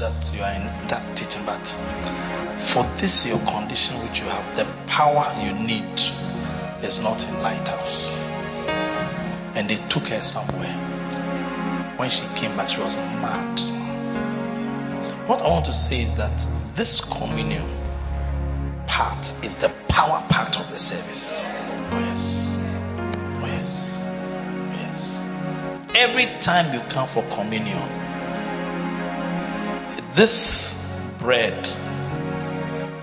That you are in that teaching, but for this your condition which you have, the power you need is not in Lighthouse. And they took her somewhere. When she came back, she was mad. What I want to say is that this communion part is the power part of the service. Oh, yes. Oh, yes. Yes. Every time you come for communion, this bread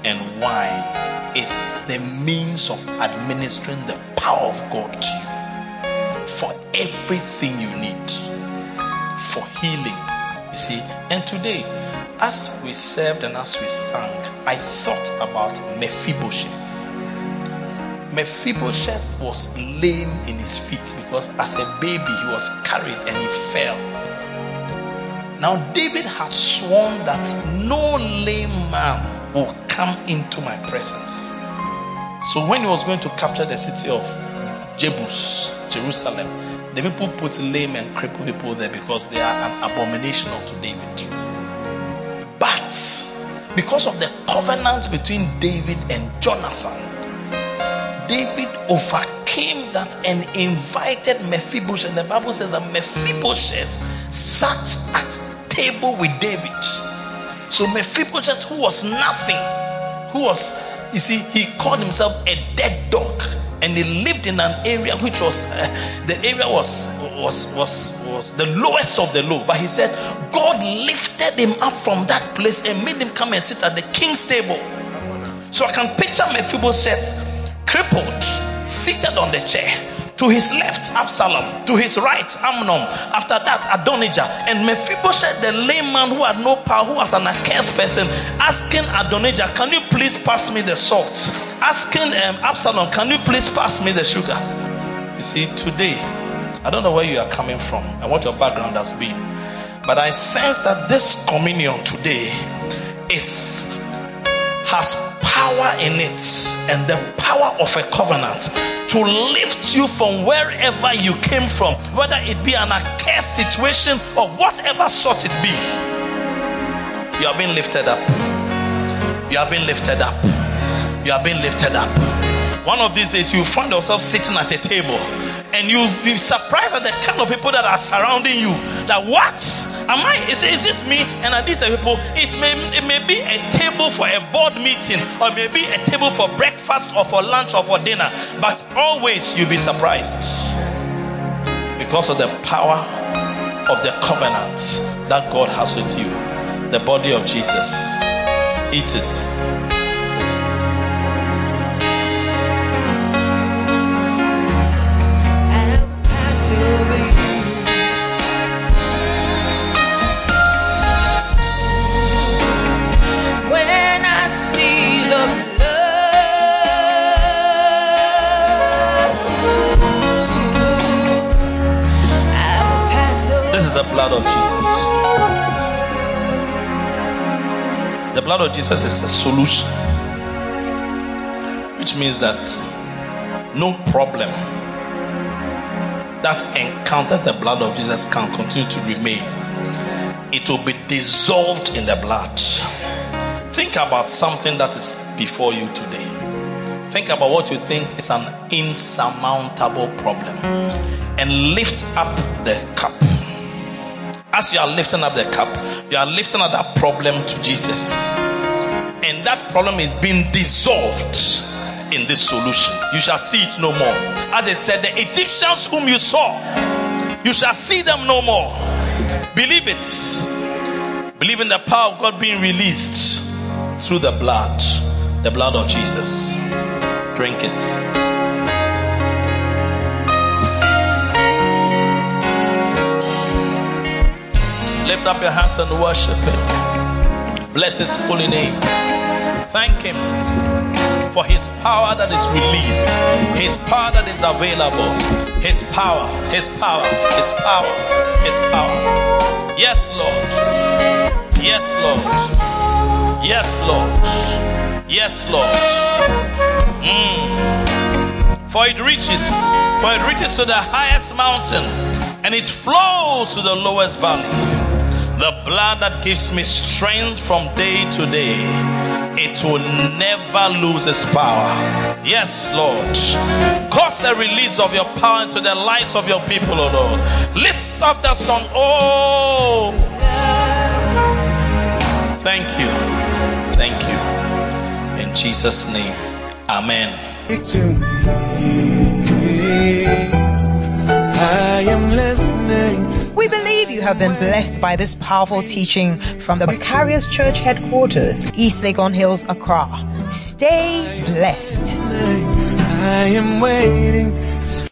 and wine is the means of administering the power of God to you for everything you need for healing. You see, and today, as we served and as we sang, I thought about Mephibosheth. Mephibosheth was lame in his feet because as a baby he was carried and he fell. Now, David had sworn that no lame man will come into my presence. So, when he was going to capture the city of Jebus, Jerusalem, the people put lame and crippled people there because they are an abomination unto David. But because of the covenant between David and Jonathan, David overcame that and invited Mephibosheth. And the Bible says that Mephibosheth sat at table with David. So Mephibosheth, who was nothing, who was, you see, he called himself a dead dog, and he lived in an area which was, uh, the area was was was was the lowest of the low. But he said God lifted him up from that place and made him come and sit at the king's table. So I can picture Mephibosheth crippled, seated on the chair. To his left, Absalom. To his right, Amnon. After that, Adonijah. And Mephibosheth, the lame man who had no power, who was an accursed person, asking Adonijah, Can you please pass me the salt? Asking um, Absalom, Can you please pass me the sugar? You see, today, I don't know where you are coming from and what your background has been, but I sense that this communion today is has power in it and the power of a covenant to lift you from wherever you came from, whether it be an accursed situation or whatever sort it be. You are being lifted up. You are being lifted up. You are being lifted up. One of these days, you find yourself sitting at a table and you'll be surprised at the kind of people that are surrounding you. That what? Am I? Is, is this me? And are these people? It may, it may be a table for a board meeting, or maybe a table for breakfast, or for lunch, or for dinner. But always you'll be surprised because of the power of the covenant that God has with you. The body of Jesus. Eat it. Blood of Jesus is a solution, which means that no problem that encounters the blood of Jesus can continue to remain. It will be dissolved in the blood. Think about something that is before you today. Think about what you think is an insurmountable problem and lift up the cup. As you are lifting up the cup, you are lifting up that problem to Jesus. And that problem is being dissolved in this solution. You shall see it no more. As I said, the Egyptians whom you saw, you shall see them no more. Believe it. Believe in the power of God being released through the blood, the blood of Jesus. Drink it. Lift up your hands and worship Him. Bless His holy name. Thank Him for His power that is released, His power that is available, His power, His power, His power, His power. Yes, Lord. Yes, Lord. Yes, Lord. Yes, Lord. Mm. For it reaches, for it reaches to the highest mountain, and it flows to the lowest valley. The blood that gives me strength from day to day, it will never lose its power. Yes, Lord. Cause a release of your power into the lives of your people, O Lord. Lift up that song. Oh, thank you. Thank you. In Jesus' name, Amen. I am listening. We believe you have been blessed by this powerful teaching from the Macarius Church headquarters, East Legon Hills, Accra. Stay blessed.